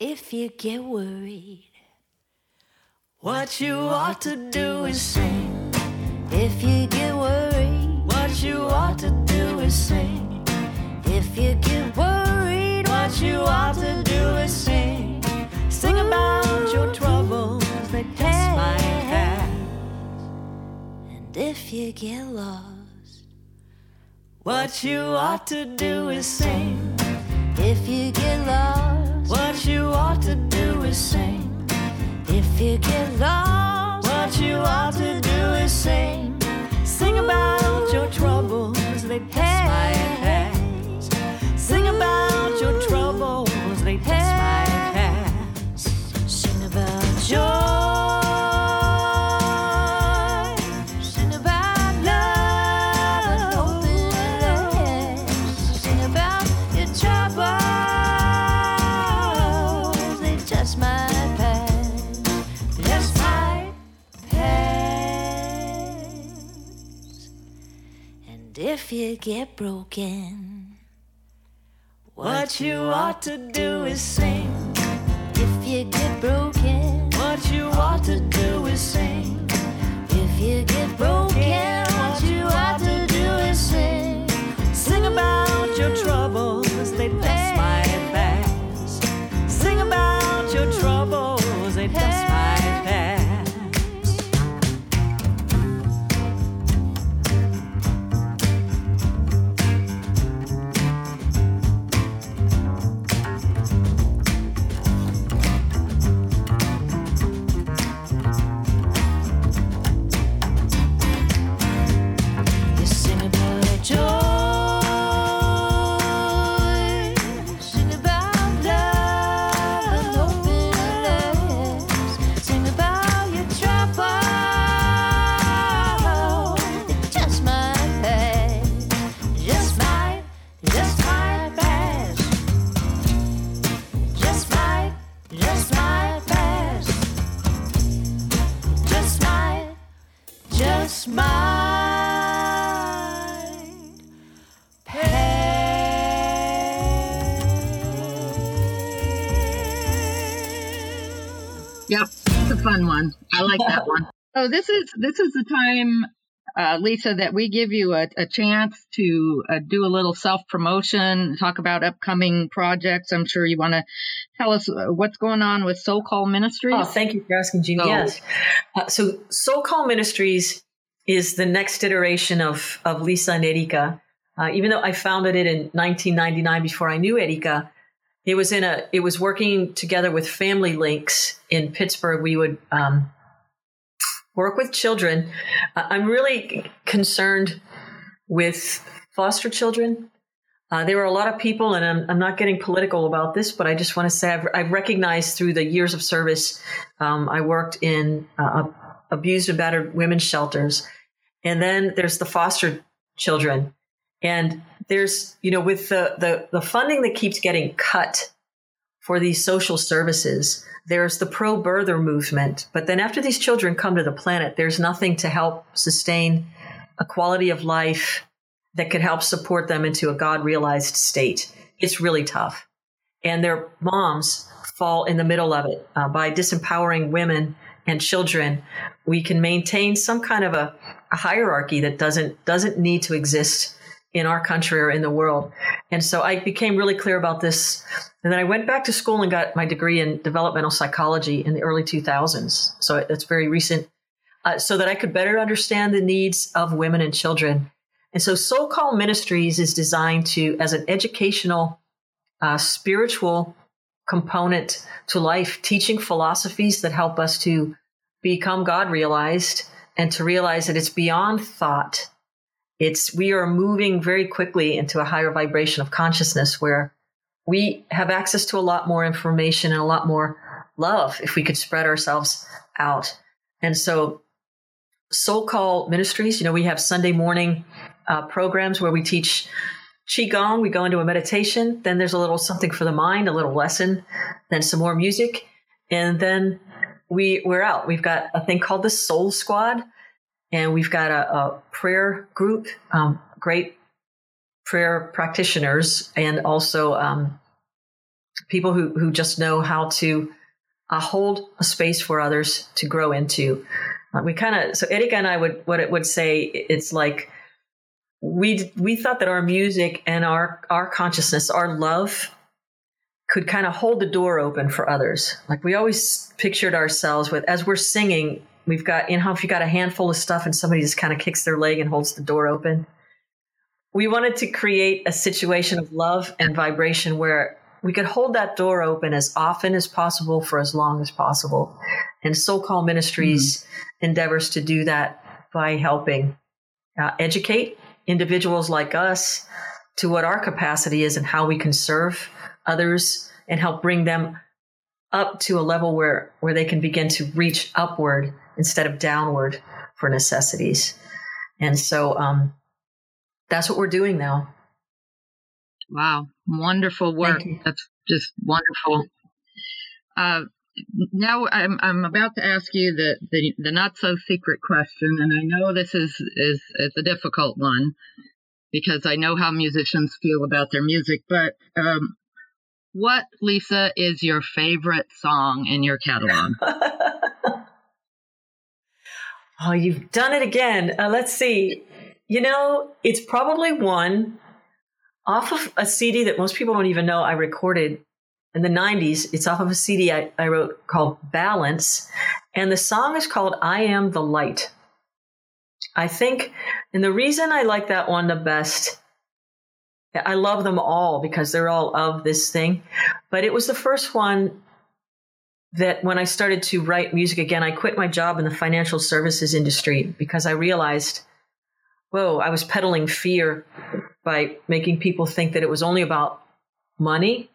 If you get worried, what you ought to do is sing. If you get worried, what you ought to do is sing. If you get worried, what you ought to do is sing. Sing about your troubles that just might pass. And if you get lost, what you ought to do is sing. If you get lost, what you ought to do is sing. If you get lost, what you ought to do is sing. Sing about your troubles that just might pass. Sing about your troubles they just might pass. Sing about joy. And if you get broken. What you ought to do is sing. If you get broken, what you ought to do is sing. If you get broken, fun one. I like that one. So this is this is the time, uh, Lisa, that we give you a, a chance to uh, do a little self promotion, talk about upcoming projects. I'm sure you want to tell us uh, what's going on with Soul Call Ministries. Oh, thank you for asking, Jeannie. Oh. Yes. Uh, so, Soul Call Ministries is the next iteration of, of Lisa and Erika. Uh, even though I founded it in 1999 before I knew Erika, it was in a it was working together with Family Links in Pittsburgh. We would um, work with children. I'm really concerned with foster children. Uh, there were a lot of people, and I'm, I'm not getting political about this, but I just want to say I've, I've recognized through the years of service, um, I worked in uh, abused and battered women's shelters. And then there's the foster children. And there's, you know, with the, the, the funding that keeps getting cut for these social services, there's the pro birther movement. But then after these children come to the planet, there's nothing to help sustain a quality of life that could help support them into a God realized state. It's really tough. And their moms fall in the middle of it uh, by disempowering women and children, we can maintain some kind of a, a hierarchy that doesn't doesn't need to exist in our country or in the world. And so I became really clear about this. And then I went back to school and got my degree in developmental psychology in the early 2000s. So it's very recent, uh, so that I could better understand the needs of women and children. And so Soul Call Ministries is designed to, as an educational, uh, spiritual component to life, teaching philosophies that help us to become God realized and to realize that it's beyond thought it's we are moving very quickly into a higher vibration of consciousness where we have access to a lot more information and a lot more love if we could spread ourselves out. And so, Soul Call Ministries, you know, we have Sunday morning uh, programs where we teach Qigong. We go into a meditation. Then there's a little something for the mind, a little lesson, then some more music. And then we, we're out. We've got a thing called the Soul Squad and we've got a, a prayer group, um, great prayer practitioners, and also um, people who, who just know how to uh, hold a space for others to grow into. Uh, we kind of so Erika and I would what it would say it's like we we thought that our music and our our consciousness, our love, could kind of hold the door open for others. Like we always pictured ourselves with as we're singing, We've got, you know, if you got a handful of stuff and somebody just kind of kicks their leg and holds the door open. We wanted to create a situation of love and vibration where we could hold that door open as often as possible for as long as possible. And Soul Call Ministries mm-hmm. endeavors to do that by helping uh, educate individuals like us to what our capacity is and how we can serve others and help bring them up to a level where where they can begin to reach upward instead of downward for necessities. And so um, that's what we're doing now. Wow, wonderful work. That's just wonderful. Uh, now I'm I'm about to ask you the, the, the not so secret question, and I know this is is is a difficult one because I know how musicians feel about their music. But um, what, Lisa, is your favorite song in your catalog? Oh, you've done it again. Uh, let's see. You know, it's probably one off of a CD that most people don't even know I recorded in the 90s. It's off of a CD I, I wrote called Balance. And the song is called I Am the Light. I think, and the reason I like that one the best, I love them all because they're all of this thing, but it was the first one that when I started to write music again, I quit my job in the financial services industry because I realized, whoa, I was peddling fear by making people think that it was only about money.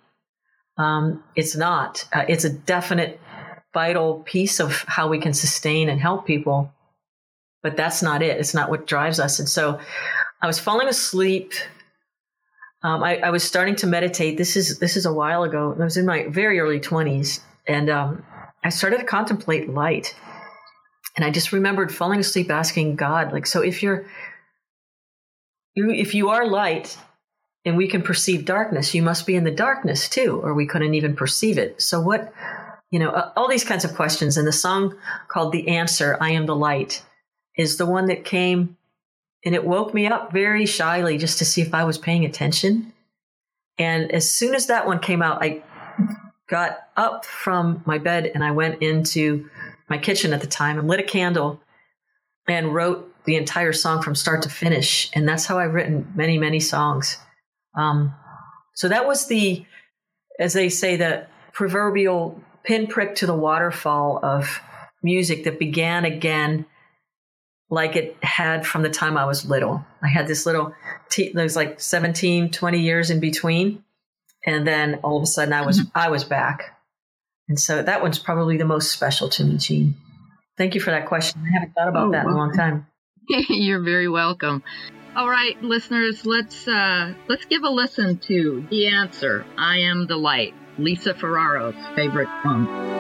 Um, it's not. Uh, it's a definite vital piece of how we can sustain and help people. But that's not it. It's not what drives us. And so I was falling asleep. Um, I, I was starting to meditate. This is this is a while ago. I was in my very early twenties, and um, I started to contemplate light. And I just remembered falling asleep asking God, like, so if you're, you, if you are light and we can perceive darkness, you must be in the darkness too, or we couldn't even perceive it. So what, you know, all these kinds of questions. And the song called The Answer, I Am the Light, is the one that came and it woke me up very shyly just to see if I was paying attention. And as soon as that one came out, I got up from my bed and I went into my kitchen at the time and lit a candle and wrote the entire song from start to finish. And that's how I've written many, many songs. Um, so that was the, as they say, the proverbial pinprick to the waterfall of music that began again like it had from the time I was little. I had this little, t- there was like 17, 20 years in between and then all of a sudden I was mm-hmm. I was back. And so that one's probably the most special to me, Jean. Thank you for that question. I haven't thought about oh, that in a long time. You're very welcome. All right, listeners, let's uh, let's give a listen to the answer. I am the light. Lisa Ferraro's favorite song.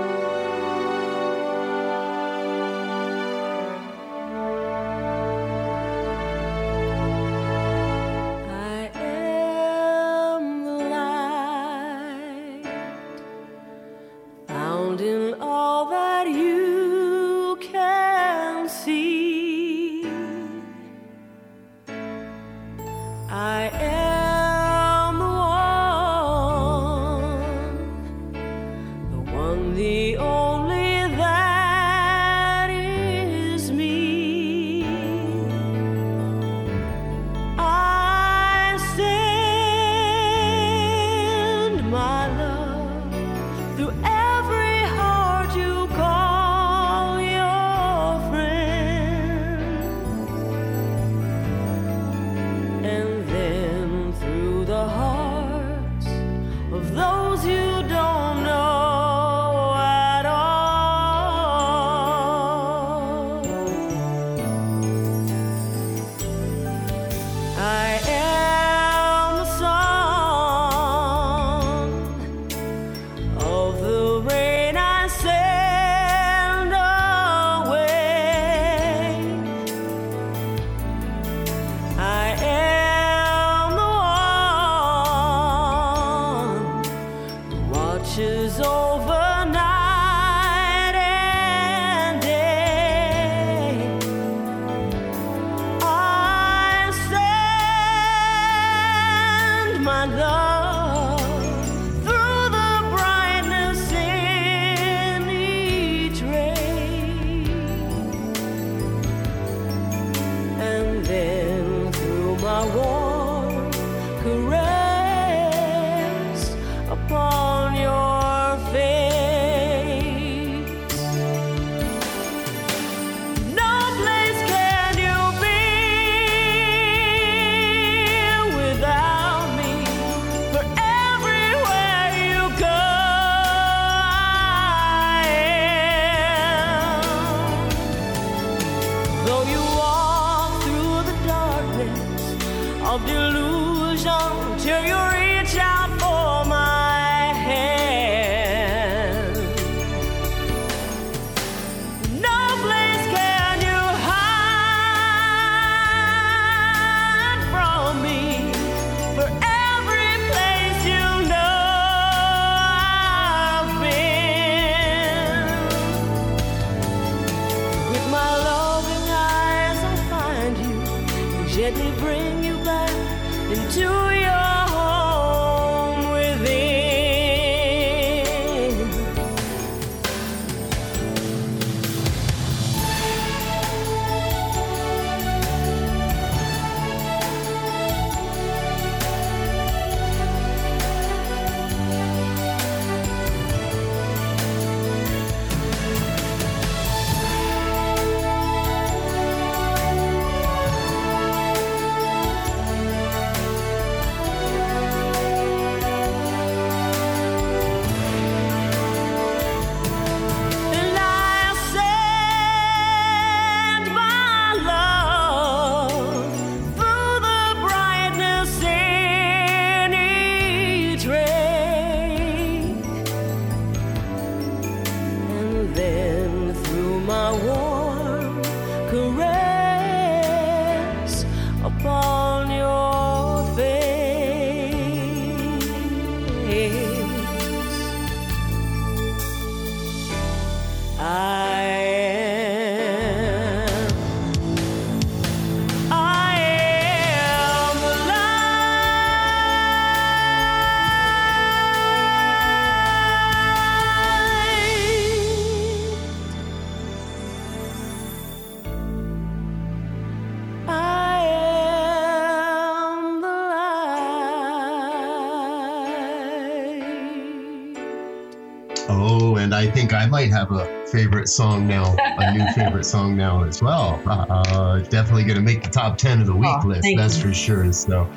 I think I might have a favorite song now, a new favorite song now as well. Uh, definitely going to make the top 10 of the week Oh, list, that's you. for sure. So,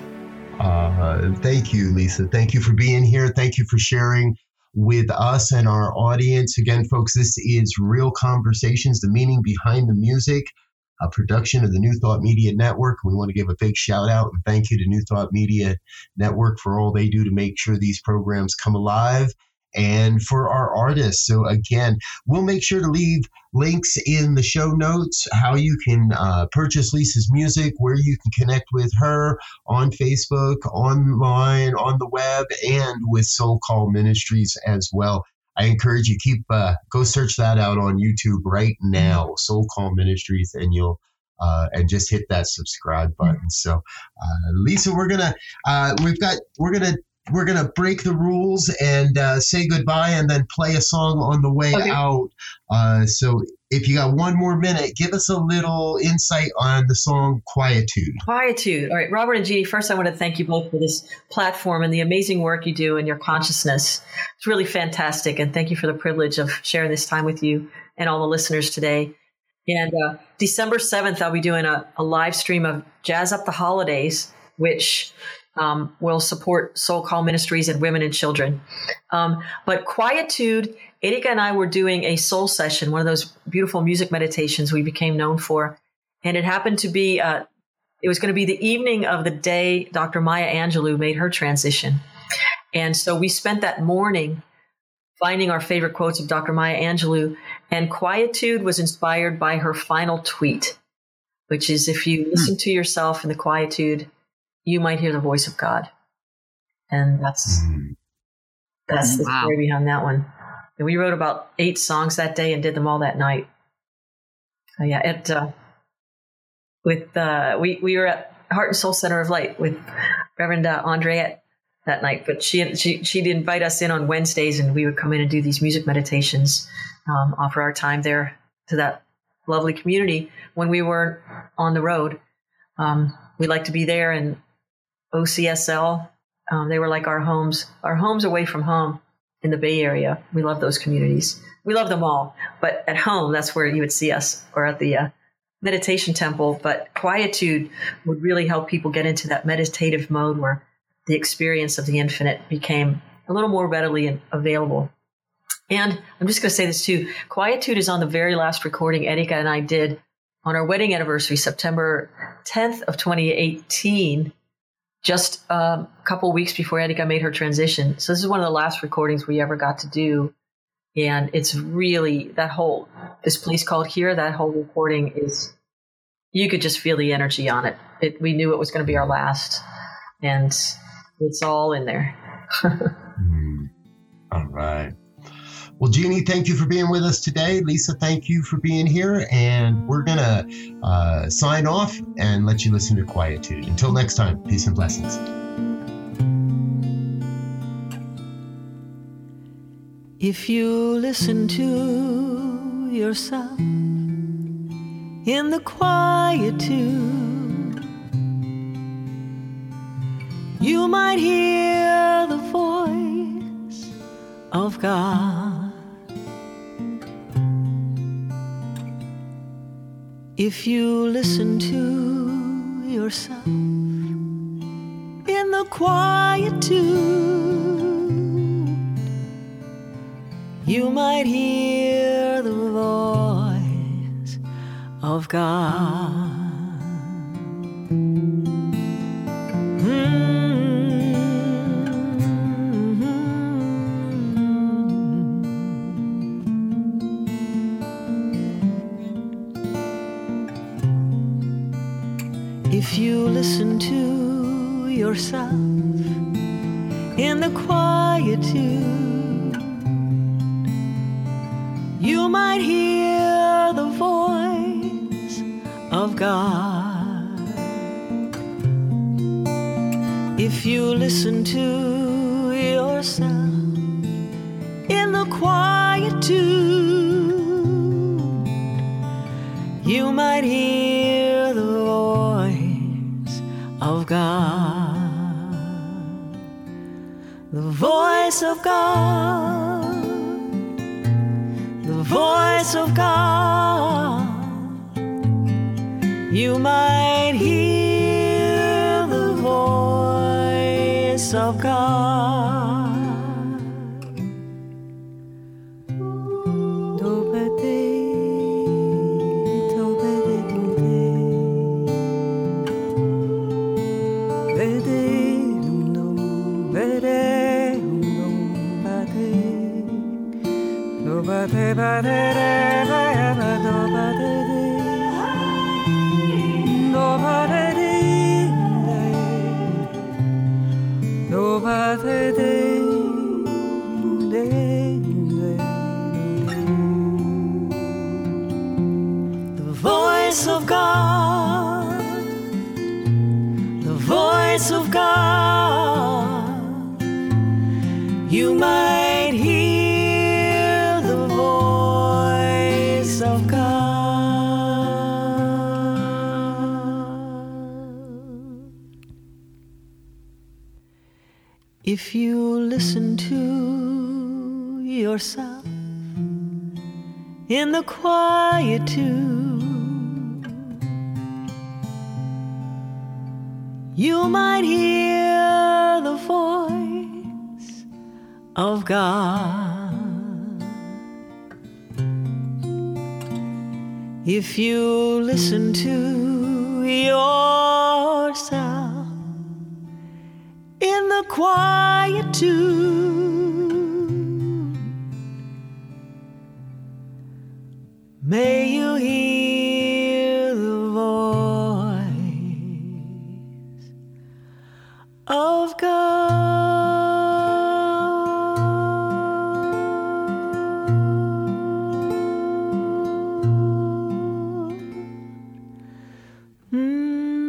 uh, thank you, Lisa. Thank you for being here. Thank you for sharing with us and our audience. Again, folks, this is Real Conversations, the meaning behind the music, a production of the New Thought Media Network. We want to give a big shout out and thank you to New Thought Media Network for all they do to make sure these programs come alive and for our artists. So, again, we'll make sure to leave links in the show notes how you can uh, purchase Lisa's music, where you can connect with her on Facebook, online, on the web, and with Soul Call Ministries as well. I encourage you keep uh, go search that out on YouTube right now, Soul Call Ministries, and you'll uh, and just hit that subscribe button. So, uh, Lisa, we're gonna uh, we've got we're gonna we're gonna break the rules and uh, say goodbye, and then play a song on the way Okay. out. Uh, so, if you got one more minute, give us a little insight on the song "Quietude." Quietude. All right, Robert and Jeannie, first I want to thank you both for this platform and the amazing work you do and your consciousness. It's really fantastic. And thank you for the privilege of sharing this time with you and all the listeners today. And uh, December 7th, I'll be doing a, a live stream of Jazz Up the Holidays, which um, will support Soul Call Ministries and women and children. Um, but Quietude, Erika and I were doing a soul session, one of those beautiful music meditations we became known for. And it happened to be uh, it was going to be the evening of the day Dr. Maya Angelou made her transition. And so we spent that morning finding our favorite quotes of Dr. Maya Angelou. And quietude was inspired by her final tweet, which is if you listen to yourself in the quietude, you might hear the voice of God. And that's that's the Wow. story behind that one. And we wrote about eight songs that day and did them all that night. Uh, yeah, it uh, with uh, we we were at Heart and Soul Center of Light with Reverend uh, Andreette that night, but she she she'd invite us in on Wednesdays, and we would come in and do these music meditations, um, offer our time there to that lovely community when we were on the road. Um, we like to be there, and OCSL um, they were like our homes, our homes away from home in the Bay Area. We love those communities. We love them all, but at home, that's where you would see us, or at the uh, meditation temple. But quietude would really help people get into that meditative mode where the experience of the infinite became a little more readily available. And I'm just going to say this too: quietude is on the very last recording Erika and I did on our wedding anniversary, September 10th of 2018 just um, a couple weeks before Erika made her transition. So this is one of the last recordings we ever got to do, and it's really that whole this place called here. That whole recording is you could just feel the energy on it. it we knew it was going to be our last, and it's all in there. Hmm. All right. Well, Jeannie, thank you for being with us today. Lisa, thank you for being here. And we're going to uh, sign off and let you listen to Quietude. Until next time, peace and blessings. If you listen to yourself in the quietude, you might hear the voice of God. If you listen to yourself in the quietude, you might hear the voice of God. To yourself in the quietude, you might hear the voice of God. If you listen to yourself in the quietude, you might hear God. The voice of God the voice of God. You might hear the voice of God. The yourself in the quietude, you might hear the voice of God. If you listen to yourself in the quietude, may you hear the voice of God. Mm.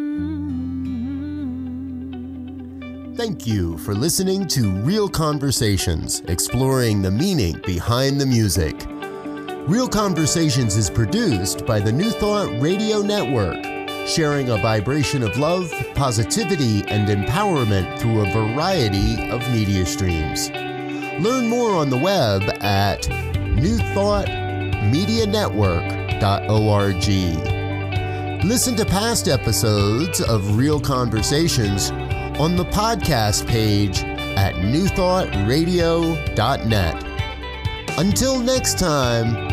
Thank you for listening to Real Conversations, exploring the meaning behind the music. Real Conversations is produced by the New Thought Radio Network, sharing a vibration of love, positivity, and empowerment through a variety of media streams. Learn more on the web at newthoughtmedianetwork.org. Listen to past episodes of Real Conversations on the podcast page at newthoughtradio.net. Until next time,